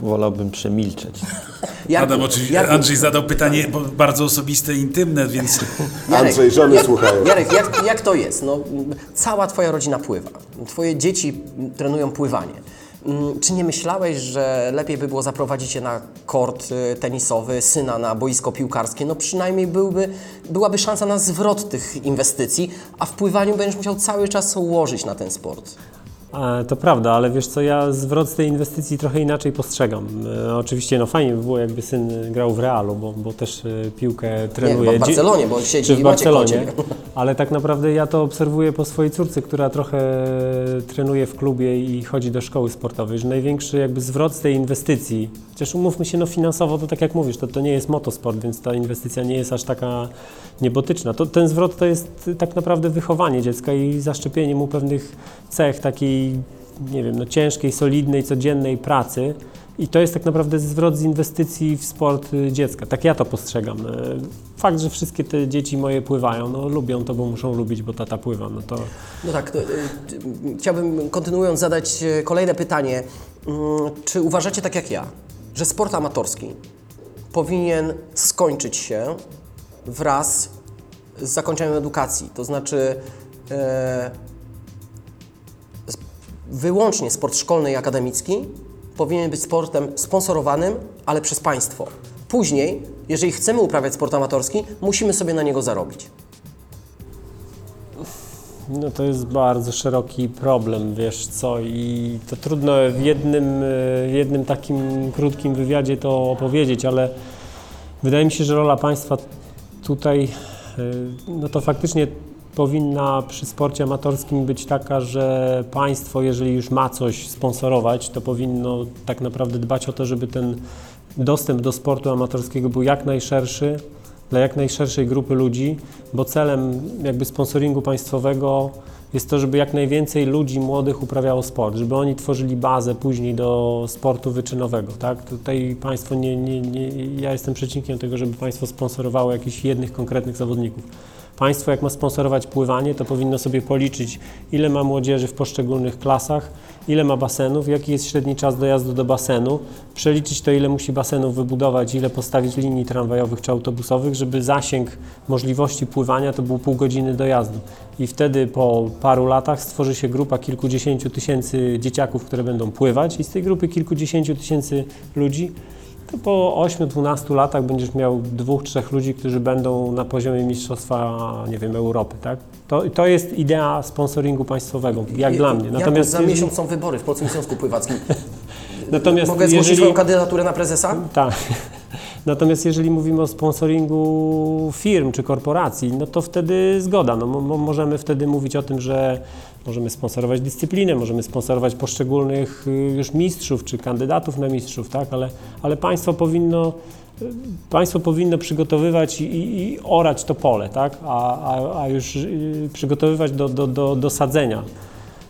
Speaker 2: wolałbym przemilczeć.
Speaker 1: Jarku,
Speaker 3: Adam, oczywiście,
Speaker 1: Jarku,
Speaker 3: Andrzej zadał pytanie bardzo osobiste, intymne, więc
Speaker 7: Andrzej, żony
Speaker 1: jak,
Speaker 7: słuchają.
Speaker 1: Jarek, jak, jak to jest? No, cała twoja rodzina pływa. Twoje dzieci trenują pływanie. Mm, Czy nie myślałeś, że lepiej by było zaprowadzić je na kort y, tenisowy, syna na boisko piłkarskie? No przynajmniej byłby, byłaby szansa na zwrot tych inwestycji, a w pływaniu będziesz musiał cały czas ułożyć na ten sport.
Speaker 6: E, To prawda, ale wiesz co, ja zwrot z tej inwestycji trochę inaczej postrzegam. E, Oczywiście no fajnie by było, jakby syn grał w Realu, bo, bo też e, piłkę trenuje.
Speaker 1: w
Speaker 6: Dzie-
Speaker 1: Barcelonie, bo siedzi
Speaker 6: czy w Barcelonie. Ale tak naprawdę ja to obserwuję po swojej córce, która trochę trenuje w klubie i chodzi do szkoły sportowej, że największy jakby zwrot z tej inwestycji, chociaż umówmy się, no finansowo to tak jak mówisz, to, to nie jest motosport, więc ta inwestycja nie jest aż taka niebotyczna. To, ten zwrot to jest tak naprawdę wychowanie dziecka i zaszczepienie mu pewnych cech takiej, nie wiem, no ciężkiej, solidnej, codziennej pracy. I to jest tak naprawdę zwrot z inwestycji w sport y, dziecka. Tak ja to postrzegam. E, Fakt, że wszystkie te dzieci moje pływają, no lubią to, bo muszą lubić, bo tata pływa, no to
Speaker 1: No tak, y, y, chciałbym kontynuując zadać y, kolejne pytanie. Mm, Czy uważacie tak jak ja, że sport amatorski powinien skończyć się wraz z zakończeniem edukacji? To znaczy e, wyłącznie sport szkolny i akademicki powinien być sportem sponsorowanym, ale przez państwo. Później, jeżeli chcemy uprawiać sport amatorski, musimy sobie na niego zarobić.
Speaker 6: No to jest bardzo szeroki problem, wiesz co, i to trudno w jednym, e, w jednym takim krótkim wywiadzie to opowiedzieć, ale wydaje mi się, że rola państwa tutaj, e, no to faktycznie powinna przy sporcie amatorskim być taka, że państwo, jeżeli już ma coś sponsorować, to powinno tak naprawdę dbać o to, żeby ten dostęp do sportu amatorskiego był jak najszerszy, dla jak najszerszej grupy ludzi, bo celem jakby sponsoringu państwowego jest to, żeby jak najwięcej ludzi młodych uprawiało sport, żeby oni tworzyli bazę później do sportu wyczynowego, tak? Tutaj państwo nie, nie, nie, ja jestem przeciwnikiem tego, żeby państwo sponsorowało jakichś jednych konkretnych zawodników. Państwo jak ma sponsorować pływanie, to powinno sobie policzyć, ile ma młodzieży w poszczególnych klasach, ile ma basenów, jaki jest średni czas dojazdu do basenu, przeliczyć to, ile musi basenów wybudować, ile postawić linii tramwajowych czy autobusowych, żeby zasięg możliwości pływania to był pół godziny dojazdu. I wtedy po paru latach stworzy się grupa kilkudziesięciu tysięcy dzieciaków, które będą pływać i z tej grupy kilkudziesięciu tysięcy ludzi to po 8-12 latach będziesz miał dwóch, trzech ludzi, którzy będą na poziomie mistrzostwa, nie wiem, Europy, tak? To, to jest idea sponsoringu państwowego, jak dla mnie.
Speaker 1: Natomiast za
Speaker 6: jeżeli-
Speaker 1: miesiąc są wybory w Polskim Związku Pływackim.
Speaker 6: natomiast
Speaker 1: Mogę zgłosić
Speaker 6: jeżeli-
Speaker 1: swoją kandydaturę na prezesa?
Speaker 6: Tak. Natomiast jeżeli mówimy o sponsoringu firm czy korporacji, no to wtedy zgoda. No, mo- mo- możemy wtedy mówić o tym, że możemy sponsorować dyscyplinę, możemy sponsorować poszczególnych y, już mistrzów czy kandydatów na mistrzów, tak? ale, ale państwo powinno y, Państwo powinno przygotowywać i, i, i orać to pole, tak? a, a, a już y, przygotowywać do, do, do, do sadzenia.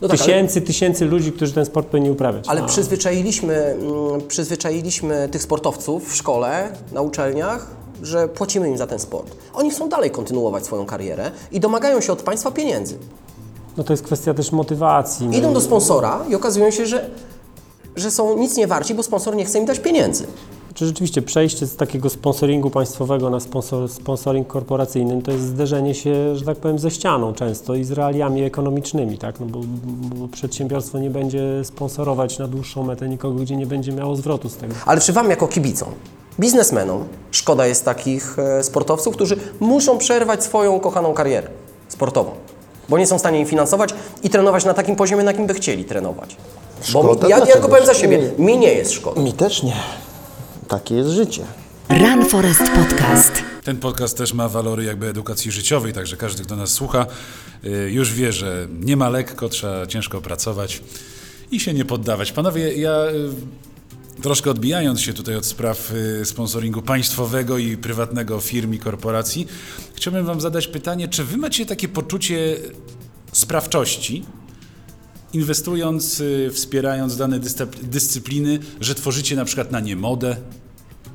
Speaker 1: No tak, ale-
Speaker 6: tysięcy, tysięcy ludzi, którzy ten sport powinni uprawiać.
Speaker 1: Ale
Speaker 6: A-
Speaker 1: przyzwyczailiśmy, mm, przyzwyczailiśmy tych sportowców w szkole, na uczelniach, że płacimy im za ten sport. Oni chcą dalej kontynuować swoją karierę i domagają się od państwa pieniędzy.
Speaker 6: No to jest kwestia też motywacji. no
Speaker 1: Idą do sponsora i okazują się, że, że są nic nie warci, bo sponsor nie chce im dać pieniędzy.
Speaker 6: Czy rzeczywiście przejście z takiego sponsoringu państwowego na sponsor, sponsoring korporacyjny to jest zderzenie się, że tak powiem, ze ścianą często i z realiami ekonomicznymi, tak? No bo, bo przedsiębiorstwo nie będzie sponsorować na dłuższą metę nikogo, gdzie nie będzie miało zwrotu z tego.
Speaker 1: Ale czy Wam jako kibicom, biznesmenom, szkoda jest takich e, sportowców, którzy muszą przerwać swoją kochaną karierę sportową, bo nie są w stanie jej finansować i trenować na takim poziomie, na jakim by chcieli trenować? Bo
Speaker 2: Szkoda,
Speaker 1: mi, ja, tylko powiem za siebie, mi nie jest szkoda.
Speaker 2: Mi też nie. Takie jest życie.
Speaker 5: Run Forest Podcast.
Speaker 3: Ten podcast też ma walory jakby edukacji życiowej, także każdy, kto nas słucha, y, już wie, że nie ma lekko, trzeba ciężko pracować i się nie poddawać. Panowie, ja y, troszkę odbijając się tutaj od spraw y, sponsoringu państwowego i prywatnego firm i korporacji, chciałbym Wam zadać pytanie, czy Wy macie takie poczucie sprawczości, inwestując, y, wspierając dane dyscyp- dyscypliny, że tworzycie na przykład na nie modę,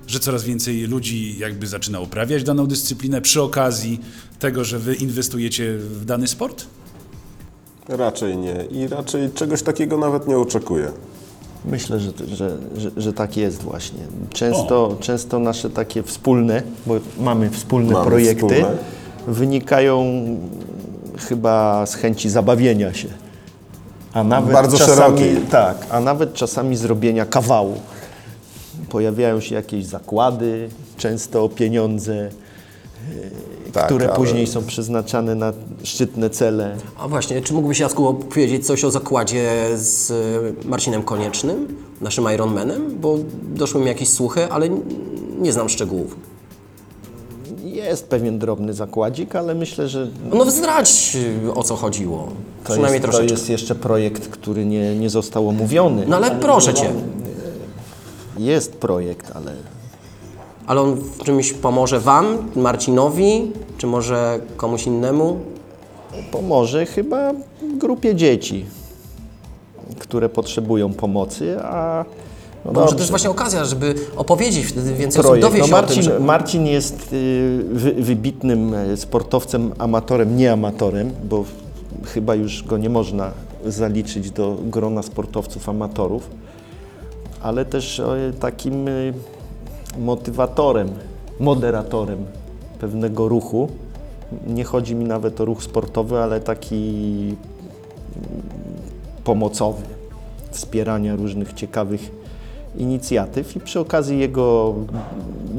Speaker 3: że coraz więcej ludzi jakby zaczyna uprawiać daną dyscyplinę przy okazji tego, że wy inwestujecie w dany sport?
Speaker 7: Raczej nie i raczej czegoś takiego nawet nie oczekuję.
Speaker 2: Myślę, że, że, że, że tak jest właśnie. Często, często nasze takie wspólne, bo mamy wspólne
Speaker 7: Mamy
Speaker 2: projekty,
Speaker 7: wspólne.
Speaker 2: wynikają chyba z chęci zabawienia się. A nawet
Speaker 7: Bardzo
Speaker 2: czasami,
Speaker 7: szerokiej.
Speaker 2: Tak, a nawet czasami zrobienia kawału. Pojawiają się jakieś zakłady, często o pieniądze,
Speaker 7: Tak,
Speaker 2: które
Speaker 7: ale-
Speaker 2: później są przeznaczane na szczytne cele.
Speaker 1: A właśnie, czy mógłbyś Jacku opowiedzieć coś o zakładzie z e, Marcinem Koniecznym, naszym Ironmanem? Bo doszły mi jakieś słuchy, ale nie znam szczegółów.
Speaker 2: Jest pewien drobny zakładzik, ale myślę, że
Speaker 1: No zdradź o co chodziło.
Speaker 2: To
Speaker 1: Przynajmniej
Speaker 2: jest, to
Speaker 1: troszeczkę.
Speaker 2: jest jeszcze projekt, który nie, nie został omówiony.
Speaker 1: No ale proszę Cię,
Speaker 2: Jest projekt, ale
Speaker 1: ale on w czymś pomoże Wam, Marcinowi, czy może komuś innemu?
Speaker 2: pomoże chyba grupie dzieci, które potrzebują pomocy, a no
Speaker 1: Bo może jest właśnie okazja, żeby opowiedzieć, wtedy więcej osób
Speaker 2: projekt.
Speaker 1: dowie
Speaker 2: No
Speaker 1: się o tym,
Speaker 2: Marcin,
Speaker 1: że...
Speaker 2: Marcin jest y, wy, wybitnym e, sportowcem, amatorem, nie amatorem, bo chyba już go nie można zaliczyć do grona sportowców amatorów, ale też e, takim y, motywatorem, moderatorem pewnego ruchu. Nie chodzi mi nawet o ruch sportowy, ale taki pomocowy, wspierania różnych ciekawych inicjatyw i przy okazji jego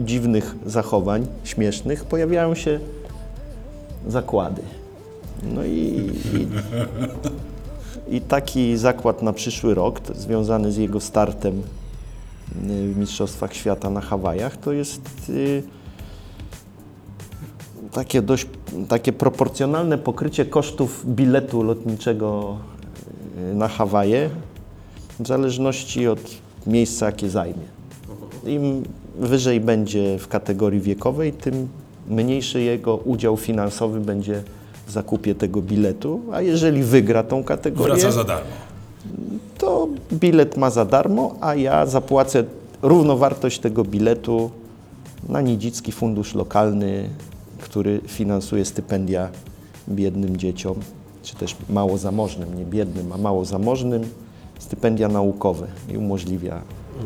Speaker 2: dziwnych zachowań, śmiesznych, pojawiają się zakłady. No i, i, i taki zakład na przyszły rok, związany z jego startem w Mistrzostwach Świata na Hawajach, to jest y, takie dość takie proporcjonalne pokrycie kosztów biletu lotniczego y, na Hawaje w zależności od miejsca, jakie zajmie. Im wyżej będzie w kategorii wiekowej, tym mniejszy jego udział finansowy będzie w zakupie tego biletu, a jeżeli wygra tą kategorię,
Speaker 3: Wraca za darmo.
Speaker 2: To bilet ma za darmo, a ja zapłacę równowartość tego biletu na Nidzicki Fundusz Lokalny, który finansuje stypendia biednym dzieciom, czy też mało zamożnym, nie biednym, a mało zamożnym, stypendia naukowe i umożliwia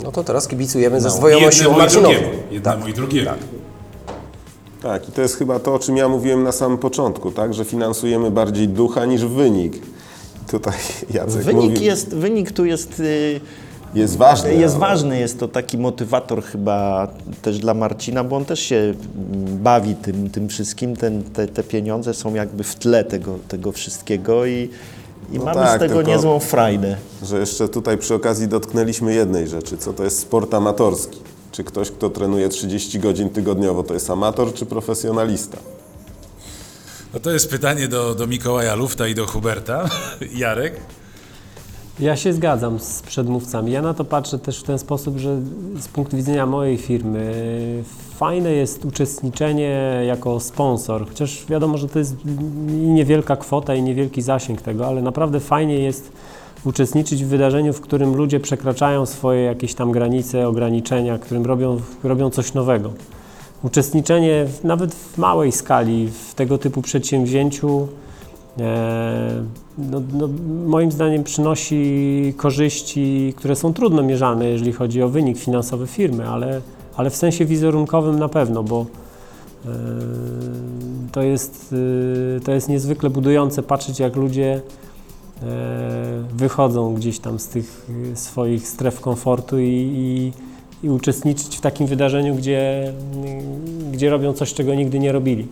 Speaker 1: No to teraz kibicujemy ze
Speaker 3: I
Speaker 1: zdwojoną siłą
Speaker 3: jednemu i
Speaker 1: Marcinowi.
Speaker 3: drugiemu. Jednemu i drugiemu.
Speaker 7: Tak, i to jest chyba to, o czym ja mówiłem na samym początku, tak, że finansujemy bardziej ducha niż wynik. Tutaj Jacek
Speaker 2: Wynik,
Speaker 7: mówi,
Speaker 2: jest, wynik tu jest y,
Speaker 7: Jest ważny.
Speaker 2: Jest
Speaker 7: ale-
Speaker 2: ważny, jest to taki motywator chyba też dla Marcina, bo on też się mm, bawi tym, tym wszystkim. Ten, te, te pieniądze są jakby w tle tego, tego wszystkiego i, i mamy
Speaker 7: tak,
Speaker 2: z tego
Speaker 7: tylko-
Speaker 2: niezłą frajdę.
Speaker 7: Że jeszcze tutaj przy okazji dotknęliśmy jednej rzeczy, co to jest sport amatorski. Czy ktoś, kto trenuje 30 godzin tygodniowo, to jest amator czy profesjonalista?
Speaker 3: No to jest pytanie do, do Mikołaja Lufta i do Huberta. Jarek?
Speaker 6: Ja się zgadzam z przedmówcami. Ja na to patrzę też w ten sposób, że z punktu widzenia mojej firmy fajne jest uczestniczenie jako sponsor, chociaż wiadomo, że to jest niewielka kwota i niewielki zasięg tego, ale naprawdę fajnie jest uczestniczyć w wydarzeniu, w którym ludzie przekraczają swoje jakieś tam granice, ograniczenia, którym robią, robią coś nowego. Uczestniczenie w- nawet w małej skali w tego typu przedsięwzięciu e, no, no, moim zdaniem przynosi korzyści, które są trudno mierzalne, jeżeli chodzi o wynik finansowy firmy, ale, ale w sensie wizerunkowym na pewno, bo e, to jest, e, to jest niezwykle budujące patrzeć, jak ludzie wychodzą gdzieś tam z tych swoich stref komfortu i, i, i uczestniczyć w takim wydarzeniu, gdzie, gdzie robią coś, czego nigdy nie robili.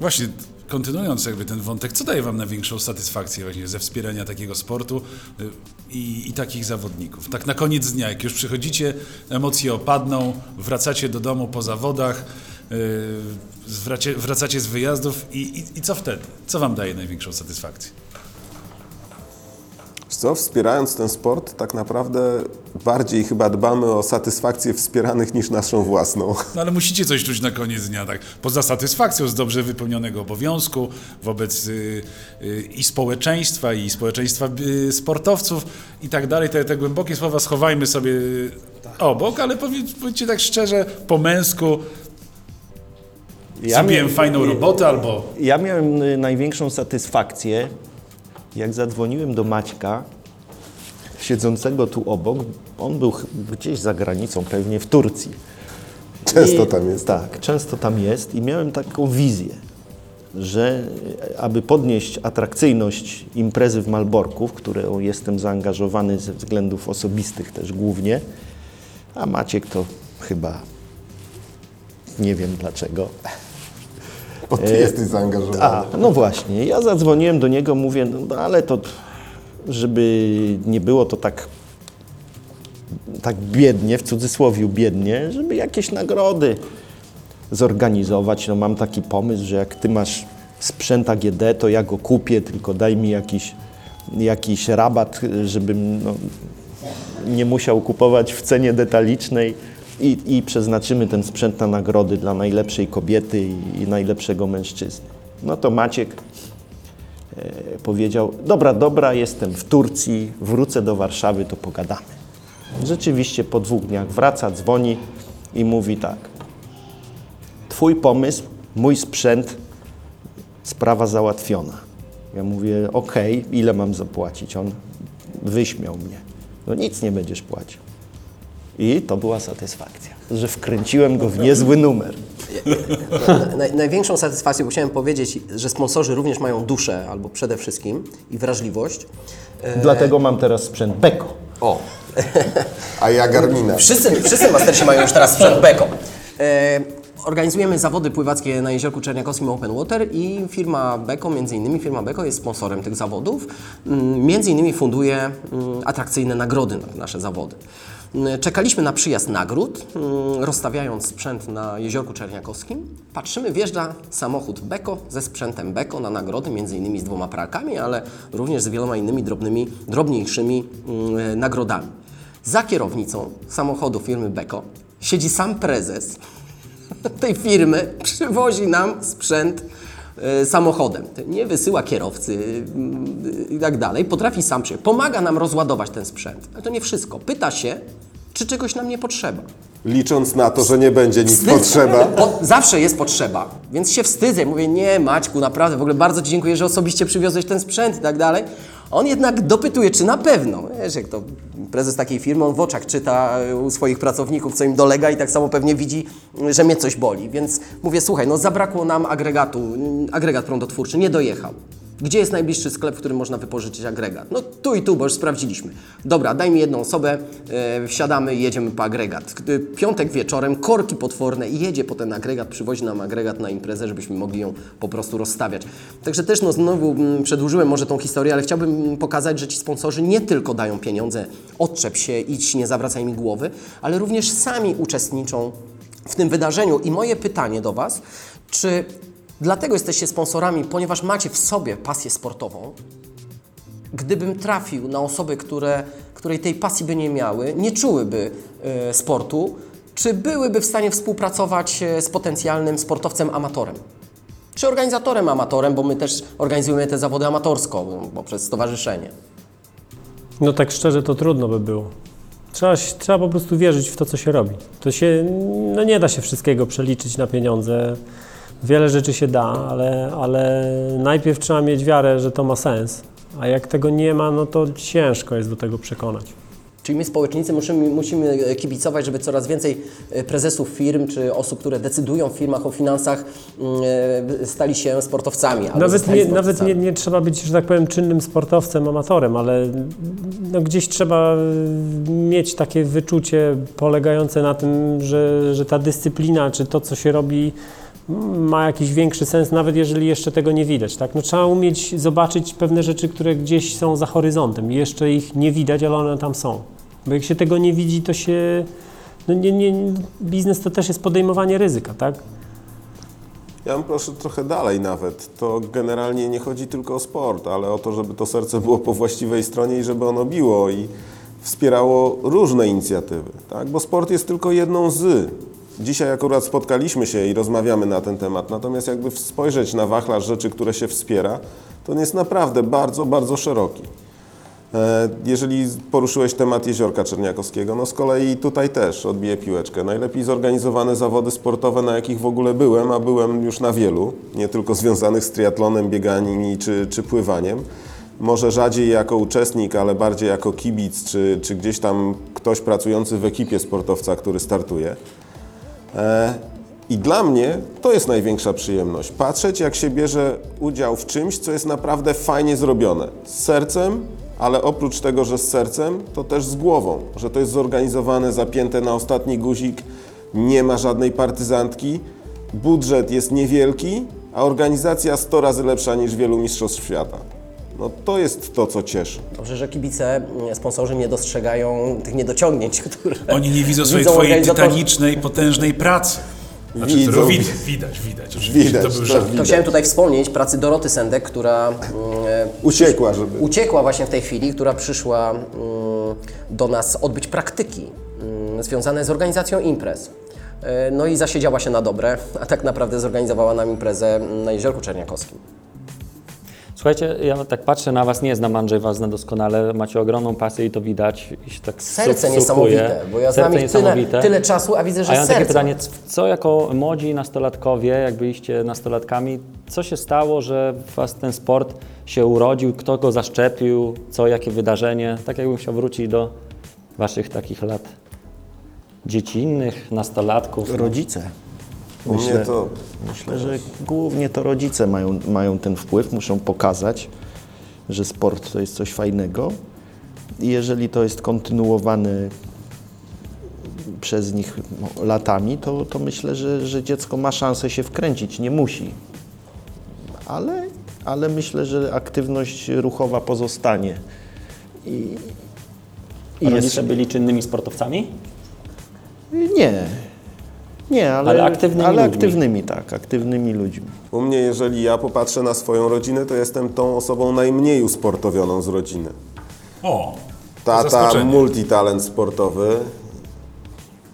Speaker 3: Właśnie, kontynuując jakby ten wątek, co daje Wam największą satysfakcję właśnie ze wspierania takiego sportu y, i, i takich zawodników? Tak na koniec dnia, jak już przychodzicie, emocje opadną, wracacie do domu po zawodach, y, wracie, wracacie z wyjazdów i, i, i co wtedy? Co Wam daje największą satysfakcję?
Speaker 7: Wiesz Co, wspierając ten sport, tak naprawdę bardziej chyba dbamy o satysfakcję wspieranych niż naszą własną.
Speaker 3: No ale musicie coś czuć na koniec dnia, tak? Poza satysfakcją z dobrze wypełnionego obowiązku wobec y, y, i społeczeństwa, i społeczeństwa y, sportowców i tak dalej. Te, te głębokie słowa schowajmy sobie obok, ale powiedz, powiedzcie tak szczerze, po męsku, zrobiłem
Speaker 2: mia-
Speaker 3: fajną robotę albo...
Speaker 2: Ja miałem największą satysfakcję, jak zadzwoniłem do Maćka, siedzącego tu obok. On był gdzieś za granicą, pewnie w Turcji.
Speaker 7: Często
Speaker 2: I-
Speaker 7: tam jest.
Speaker 2: Tak, często tam jest i miałem taką wizję, że e, aby podnieść atrakcyjność imprezy w Malborku, w którą jestem zaangażowany ze względów osobistych też głównie, a Maciek to chyba nie wiem dlaczego.
Speaker 7: Bo ty jesteś zaangażowany.
Speaker 2: A, no właśnie. Ja zadzwoniłem do niego, mówię, no ale to, żeby nie było to tak, tak biednie, w cudzysłowie biednie, żeby jakieś nagrody zorganizować. No mam taki pomysł, że jak ty masz sprzęt AGD, to ja go kupię, tylko daj mi jakiś, jakiś rabat, żebym no, nie musiał kupować w cenie detalicznej i, i przeznaczymy ten sprzęt na nagrody dla najlepszej kobiety i, i najlepszego mężczyzny. No to Maciek e, powiedział, dobra, dobra, jestem w Turcji, wrócę do Warszawy, to pogadamy. Rzeczywiście po dwóch dniach wraca, dzwoni i mówi tak, twój pomysł, mój sprzęt, sprawa załatwiona. Ja mówię, okej, ile mam zapłacić? On wyśmiał mnie. No nic nie będziesz płacił. I to była satysfakcja, że wkręciłem go w niezły numer.
Speaker 1: Naj, największą satysfakcją, bo chciałem powiedzieć, że sponsorzy również mają duszę, albo przede wszystkim, i wrażliwość.
Speaker 2: Dlatego mam teraz sprzęt Beko.
Speaker 1: O,
Speaker 7: A ja Garmina.
Speaker 1: Wszyscy, wszyscy mastersi mają już teraz sprzęt Beko. E, organizujemy zawody pływackie na Jeziorku Czerniakowskim Open Water i firma Beko, między innymi firma Beko jest sponsorem tych zawodów. Mm, Między innymi funduje mm, atrakcyjne nagrody na nasze zawody. Mm, Czekaliśmy na przyjazd nagród, mm, rozstawiając sprzęt na Jeziorku Czerniakowskim. Patrzymy, wjeżdża samochód Beko ze sprzętem Beko na nagrody, między innymi z dwoma pralkami, ale również z wieloma innymi drobnymi, drobniejszymi mm, nagrodami. Za kierownicą samochodu firmy Beko siedzi sam prezes tej firmy, przywozi nam sprzęt samochodem. Nie wysyła kierowcy mm, i tak dalej. Potrafi sam przyjechać. Pomaga nam rozładować ten sprzęt. Ale to nie wszystko. Pyta się, czy czegoś nam nie potrzeba.
Speaker 7: Licząc na to, że nie będzie nic
Speaker 1: Wstyd-
Speaker 7: potrzeba.
Speaker 1: Po, zawsze jest potrzeba, więc się wstydzę. Mówię, nie Maćku, naprawdę, w ogóle bardzo Ci dziękuję, że osobiście przywiozłeś ten sprzęt i tak dalej. On jednak dopytuje, czy na pewno. Wiesz, jak to prezes takiej firmy, on w oczach czyta u swoich pracowników, co im dolega i tak samo pewnie widzi, że mnie coś boli. Więc mówię, słuchaj, no zabrakło nam agregatu, agregat prądotwórczy, nie dojechał. Gdzie jest najbliższy sklep, w którym można wypożyczyć agregat? No tu i tu, bo już sprawdziliśmy. Dobra, daj mi jedną osobę, e, wsiadamy i jedziemy po agregat. Gdy Piątek wieczorem, korki potworne i jedzie po ten agregat, przywozi nam agregat na imprezę, żebyśmy mogli ją po prostu rozstawiać. Także też no, znowu mm, przedłużyłem może tą historię, ale chciałbym pokazać, że ci sponsorzy nie tylko dają pieniądze, odczep się, idź, nie zawracaj mi głowy, ale również sami uczestniczą w tym wydarzeniu. I moje pytanie do Was, czy dlatego jesteście sponsorami, ponieważ macie w sobie pasję sportową? Gdybym trafił na osoby, które, której tej pasji by nie miały, nie czułyby e, sportu, czy byłyby w stanie współpracować e, z potencjalnym sportowcem amatorem? Czy organizatorem amatorem, bo my też organizujemy te zawody amatorsko poprzez stowarzyszenie.
Speaker 6: No tak szczerze to trudno by było. Trzeba, trzeba po prostu wierzyć w to, co się robi. To się, no nie da się wszystkiego przeliczyć na pieniądze. Wiele rzeczy się da, ale, ale najpierw trzeba mieć wiarę, że to ma sens. A jak tego nie ma, no to ciężko jest do tego przekonać.
Speaker 1: Czyli my społecznicy musimy, musimy kibicować, żeby coraz więcej e, prezesów firm czy osób, które decydują w firmach o finansach, mm, e, stali się sportowcami.
Speaker 6: Nawet, nie, nawet
Speaker 1: sportowcami.
Speaker 6: nie, nie trzeba być, że tak powiem, czynnym sportowcem, amatorem, ale no gdzieś trzeba y, mieć takie wyczucie polegające na tym, że, że ta dyscyplina, czy to, co się robi, ma jakiś większy sens, nawet jeżeli jeszcze tego nie widać. Tak? No, trzeba umieć zobaczyć pewne rzeczy, które gdzieś są za horyzontem jeszcze ich nie widać, ale one tam są. Bo jak się tego nie widzi, to się... No nie, nie, biznes to też jest podejmowanie ryzyka, tak?
Speaker 7: Ja bym proszę trochę dalej nawet. To generalnie nie chodzi tylko o sport, ale o to, żeby to serce było po właściwej stronie i żeby ono biło i wspierało różne inicjatywy. Tak? Bo sport jest tylko jedną z. Dzisiaj akurat spotkaliśmy się i rozmawiamy na ten temat, natomiast jakby spojrzeć na wachlarz rzeczy, które się wspiera, to on jest naprawdę bardzo, bardzo szeroki. E, Jeżeli poruszyłeś temat Jeziorka Czerniakowskiego, no z kolei tutaj też odbiję piłeczkę. Najlepiej zorganizowane zawody sportowe, na jakich w ogóle byłem, a byłem już na wielu, nie tylko związanych z triatlonem, bieganiem czy, czy pływaniem. Może rzadziej jako uczestnik, ale bardziej jako kibic, czy, czy gdzieś tam ktoś pracujący w ekipie sportowca, który startuje. E, I dla mnie to jest największa przyjemność. Patrzeć, jak się bierze udział w czymś, co jest naprawdę fajnie zrobione. Z sercem, ale oprócz tego, że z sercem, to też z głową. Że to jest zorganizowane, zapięte na ostatni guzik, nie ma żadnej partyzantki, budżet jest niewielki, a organizacja 100 razy lepsza niż wielu mistrzostw świata. No to jest to, co cieszy.
Speaker 1: Dobrze, że kibice, mm, sponsorzy nie dostrzegają tych niedociągnięć, które
Speaker 3: Oni nie widzą swojej
Speaker 1: widzą
Speaker 3: twojej tytanicznej, potężnej pracy. Znaczy,
Speaker 7: Widzą.
Speaker 3: widać, widać. Oczywiście
Speaker 7: Widać,
Speaker 3: to był
Speaker 7: to
Speaker 3: żart.
Speaker 1: To
Speaker 7: widać.
Speaker 1: chciałem tutaj wspomnieć pracy Doroty Sendek, która mm,
Speaker 7: Uciekła, żeby...
Speaker 1: uciekła właśnie w tej chwili, która przyszła mm, do nas odbyć praktyki związane z organizacją imprez. E, No i zasiedziała się na dobre, a tak naprawdę zorganizowała nam imprezę na Jeziorku Czerniakowskim.
Speaker 8: Słuchajcie, ja tak patrzę na Was, nie znam Andrzej Was zna doskonale, macie ogromną pasję i to widać. I się tak
Speaker 1: Serce niesamowite, bo ja znam
Speaker 8: Serce
Speaker 1: ich tyle,
Speaker 8: niesamowite.
Speaker 1: tyle czasu, a widzę, że
Speaker 8: A ja mam
Speaker 1: serce.
Speaker 8: takie pytanie, co jako młodzi nastolatkowie, jak byliście nastolatkami, co się stało, że w Was ten sport się urodził, kto go zaszczepił, co, jakie wydarzenie? Tak jakbym chciał wrócić do Waszych takich lat dziecinnych, nastolatków.
Speaker 2: Rodzice.
Speaker 7: Mnie to...
Speaker 2: Myślę, że głównie to rodzice mają, mają ten wpływ, muszą pokazać, że sport to jest coś fajnego. I jeżeli to jest kontynuowane przez nich latami, to, to myślę, że, że dziecko ma szansę się wkręcić, nie musi. Ale, ale myślę, że aktywność ruchowa pozostanie. I, i
Speaker 8: A
Speaker 2: jest,
Speaker 8: rodzice byli czynnymi sportowcami?
Speaker 2: nie. Nie, ale,
Speaker 8: Ale aktywnymi
Speaker 2: ale
Speaker 8: ludźmi.
Speaker 2: aktywnymi, tak, aktywnymi ludźmi.
Speaker 7: U mnie, jeżeli ja popatrzę na swoją rodzinę, to jestem tą osobą najmniej usportowioną z rodziny.
Speaker 3: O,
Speaker 7: Tata multitalent sportowy,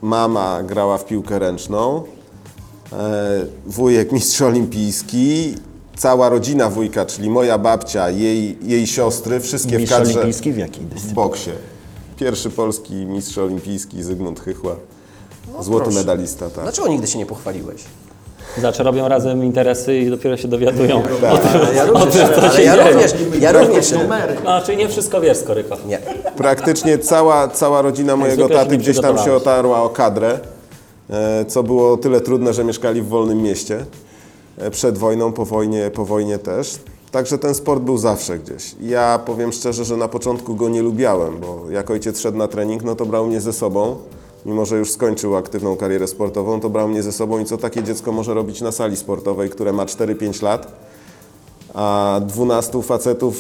Speaker 7: mama grała w piłkę ręczną, e, wujek mistrz olimpijski, cała rodzina wujka, czyli moja babcia, jej, jej siostry, wszystkie w
Speaker 2: Mistrz
Speaker 7: kadrze
Speaker 2: olimpijski w jakiej
Speaker 7: w
Speaker 2: dyscyplinie?
Speaker 7: boksie. Pierwszy polski mistrz olimpijski Zygmunt Chychła. Złoty
Speaker 1: proszę.
Speaker 7: medalista, tak.
Speaker 1: Dlaczego nigdy się nie pochwaliłeś?
Speaker 8: Znaczy robią razem interesy i dopiero się dowiadują.
Speaker 1: Ale ja również,
Speaker 8: co
Speaker 1: ale
Speaker 8: się
Speaker 1: ja
Speaker 8: dzieje.
Speaker 1: również, ja również
Speaker 8: No, czyli nie wszystko wiesz, Skoryko.
Speaker 1: nie.
Speaker 7: Praktycznie cała, cała rodzina mojego
Speaker 8: zwykle się
Speaker 7: taty
Speaker 8: nie
Speaker 7: gdzieś tam się
Speaker 8: przygotowałeś.
Speaker 7: otarła o kadrę, e, co było o tyle trudne, że mieszkali w wolnym mieście. E, Przed wojną, po wojnie, po wojnie też. Także ten sport był zawsze gdzieś. Ja powiem szczerze, że na początku go nie lubiałem, bo jak ojciec szedł na trening, no to brał mnie ze sobą. Mimo, że już skończył aktywną karierę sportową, to brał mnie ze sobą i co takie dziecko może robić na sali sportowej, które ma 4-5 lat, a 12 facetów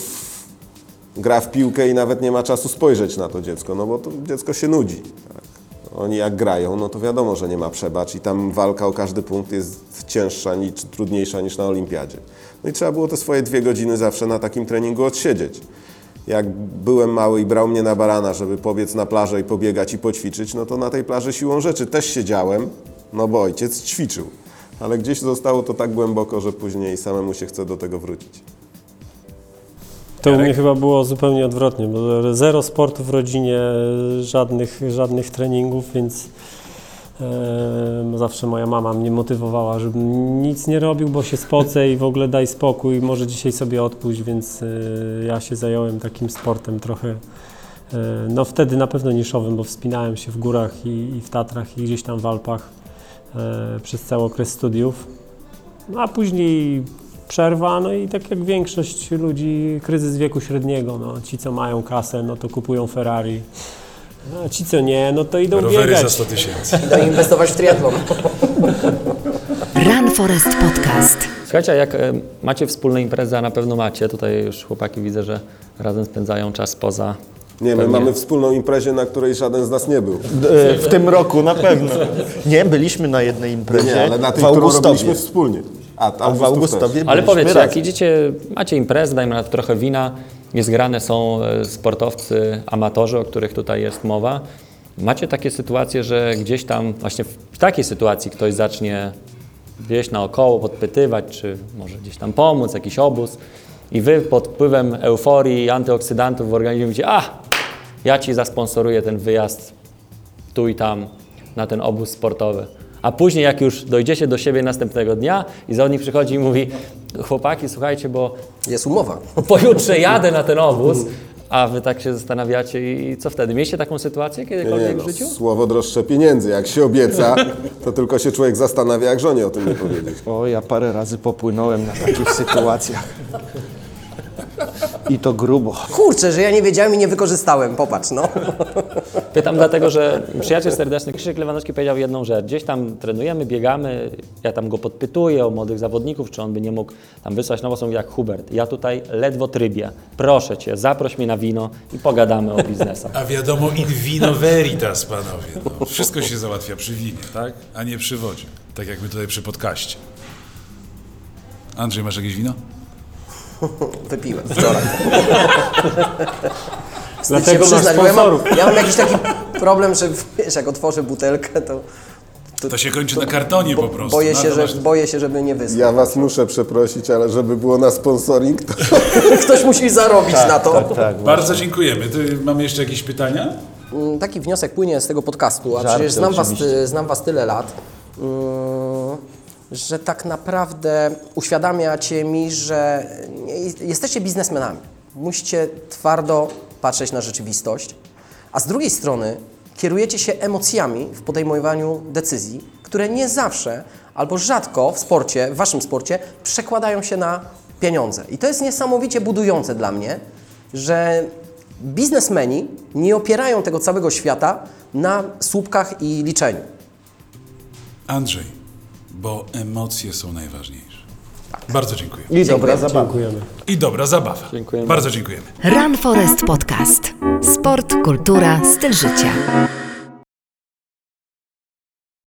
Speaker 7: gra w piłkę i nawet nie ma czasu spojrzeć na to dziecko, no bo to dziecko się nudzi. Tak. Oni jak grają, no to wiadomo, że nie ma przebacz i tam walka o każdy punkt jest cięższa ni- czy trudniejsza niż na olimpiadzie. No i trzeba było te swoje dwie godziny zawsze na takim treningu odsiedzieć. Jak byłem mały i brał mnie na barana, żeby pobiec na plażę i pobiegać i poćwiczyć, no to na tej plaży siłą rzeczy też siedziałem, no bo ojciec ćwiczył. Ale gdzieś zostało to tak głęboko, że później samemu się chce do tego wrócić.
Speaker 6: To u mnie chyba było zupełnie odwrotnie, bo zero sportu w rodzinie, żadnych, żadnych treningów, więc zawsze moja mama mnie motywowała, żebym nic nie robił, bo się spocę i w ogóle daj spokój, może dzisiaj sobie odpuść, więc e, ja się zająłem takim sportem trochę, e, no wtedy na pewno niszowym, bo wspinałem się w górach i, w Tatrach i gdzieś tam w Alpach e, przez cały okres studiów. No a później przerwa, no i tak jak większość ludzi, kryzys wieku średniego, no ci co mają kasę, no to kupują Ferrari, a ci co nie, no to idą
Speaker 3: Rowery
Speaker 6: biegać.
Speaker 3: za 100 tysięcy.
Speaker 1: Idą inwestować w triatlon.
Speaker 5: Run Forest Podcast.
Speaker 8: Słuchajcie, a jak e, macie wspólne imprezy, a na pewno macie, tutaj już chłopaki widzę, że razem spędzają czas poza...
Speaker 7: Nie, my
Speaker 8: Pewnie.
Speaker 7: mamy wspólną imprezę, na której żaden z nas nie był.
Speaker 2: E, W tym roku na pewno. Nie, byliśmy na jednej imprezie
Speaker 7: Nie, ale na tej,
Speaker 2: w
Speaker 7: którą
Speaker 2: Augustowie.
Speaker 7: robiliśmy wspólnie. A,
Speaker 2: A w Augustowie
Speaker 8: Ale powiedzcie, jak idziecie, macie imprezę, dajmy na to trochę wina, jest grane, są e, sportowcy, amatorzy, o których tutaj jest mowa. Macie takie sytuacje, że gdzieś tam, właśnie w takiej sytuacji ktoś zacznie gdzieś naokoło podpytywać, czy może gdzieś tam pomóc, jakiś obóz i wy pod wpływem euforii, antyoksydantów w organizmie mówicie, a, ja ci zasponsoruję ten wyjazd tu i tam na ten obóz sportowy. A później, jak już dojdziecie do siebie następnego dnia i zawodnik przychodzi i mówi chłopaki, słuchajcie, bo
Speaker 1: Jest umowa.
Speaker 8: pojutrze jadę na ten obóz, a wy tak się zastanawiacie i co wtedy? Mieliście taką sytuację kiedykolwiek
Speaker 7: nie,
Speaker 8: w
Speaker 7: no,
Speaker 8: życiu?
Speaker 7: słowo droższe pieniędzy. Jak się obieca, to tylko się człowiek zastanawia, jak żonie o tym nie powiedzieć.
Speaker 2: O, ja parę razy popłynąłem na takich sytuacjach. I to grubo.
Speaker 1: Kurczę, że ja nie wiedziałem i nie wykorzystałem, popatrz, no.
Speaker 8: Pytam dlatego, że przyjaciel serdeczny Krzysiek Lewanowski powiedział jedną rzecz. Gdzieś tam trenujemy, biegamy, ja tam go podpytuję o młodych zawodników, czy on by nie mógł tam wysłać na mówi jak Hubert. Ja tutaj ledwo trybię. Proszę Cię, zaproś mnie na wino i pogadamy o biznesach.
Speaker 3: A wiadomo, in vino veritas, panowie. No, wszystko się załatwia przy winie, tak? A nie przy wodzie. Tak jak my tutaj przy podcaście. Andrzej, masz jakieś wino?
Speaker 1: Wypiłem wczoraj. Wstyd
Speaker 6: Dlatego
Speaker 1: się
Speaker 6: masz
Speaker 1: przyznać, bo ja mam,
Speaker 6: sponsorów.
Speaker 1: ja mam jakiś taki problem, że wiesz, jak otworzę butelkę, to
Speaker 3: To się kończy na kartonie po prostu.
Speaker 1: boję
Speaker 3: No,
Speaker 1: się,
Speaker 3: to
Speaker 1: że,
Speaker 3: masz-
Speaker 1: boję się, żeby nie wysłać.
Speaker 7: Ja was muszę przeprosić, ale żeby było na sponsoring, to
Speaker 1: Ktoś musi zarobić na to.
Speaker 2: Tak,
Speaker 3: Bardzo dziękujemy. Ty, mamy jeszcze jakieś pytania?
Speaker 1: Mm, Taki wniosek płynie z tego podcastu, a
Speaker 2: Żarty
Speaker 1: przecież znam was,
Speaker 2: oczywiście.
Speaker 1: znam was tyle lat, mm, że tak naprawdę uświadamiacie mi, że nie- jesteście biznesmenami. Musicie twardo patrzeć na rzeczywistość, a z drugiej strony kierujecie się emocjami w podejmowaniu decyzji, które nie zawsze albo rzadko w sporcie, w waszym sporcie, przekładają się na pieniądze. I to jest niesamowicie budujące dla mnie, że biznesmeni nie opierają tego całego świata na słupkach i liczeniu.
Speaker 3: Andrzej, bo emocje są najważniejsze. Bardzo dziękuję.
Speaker 2: I dobra zabawa.
Speaker 6: Dziękujemy.
Speaker 3: I dobra zabawa.
Speaker 8: Dziękujemy
Speaker 3: Bardzo dziękujemy.
Speaker 5: Run Forest Podcast. Sport, kultura, styl życia.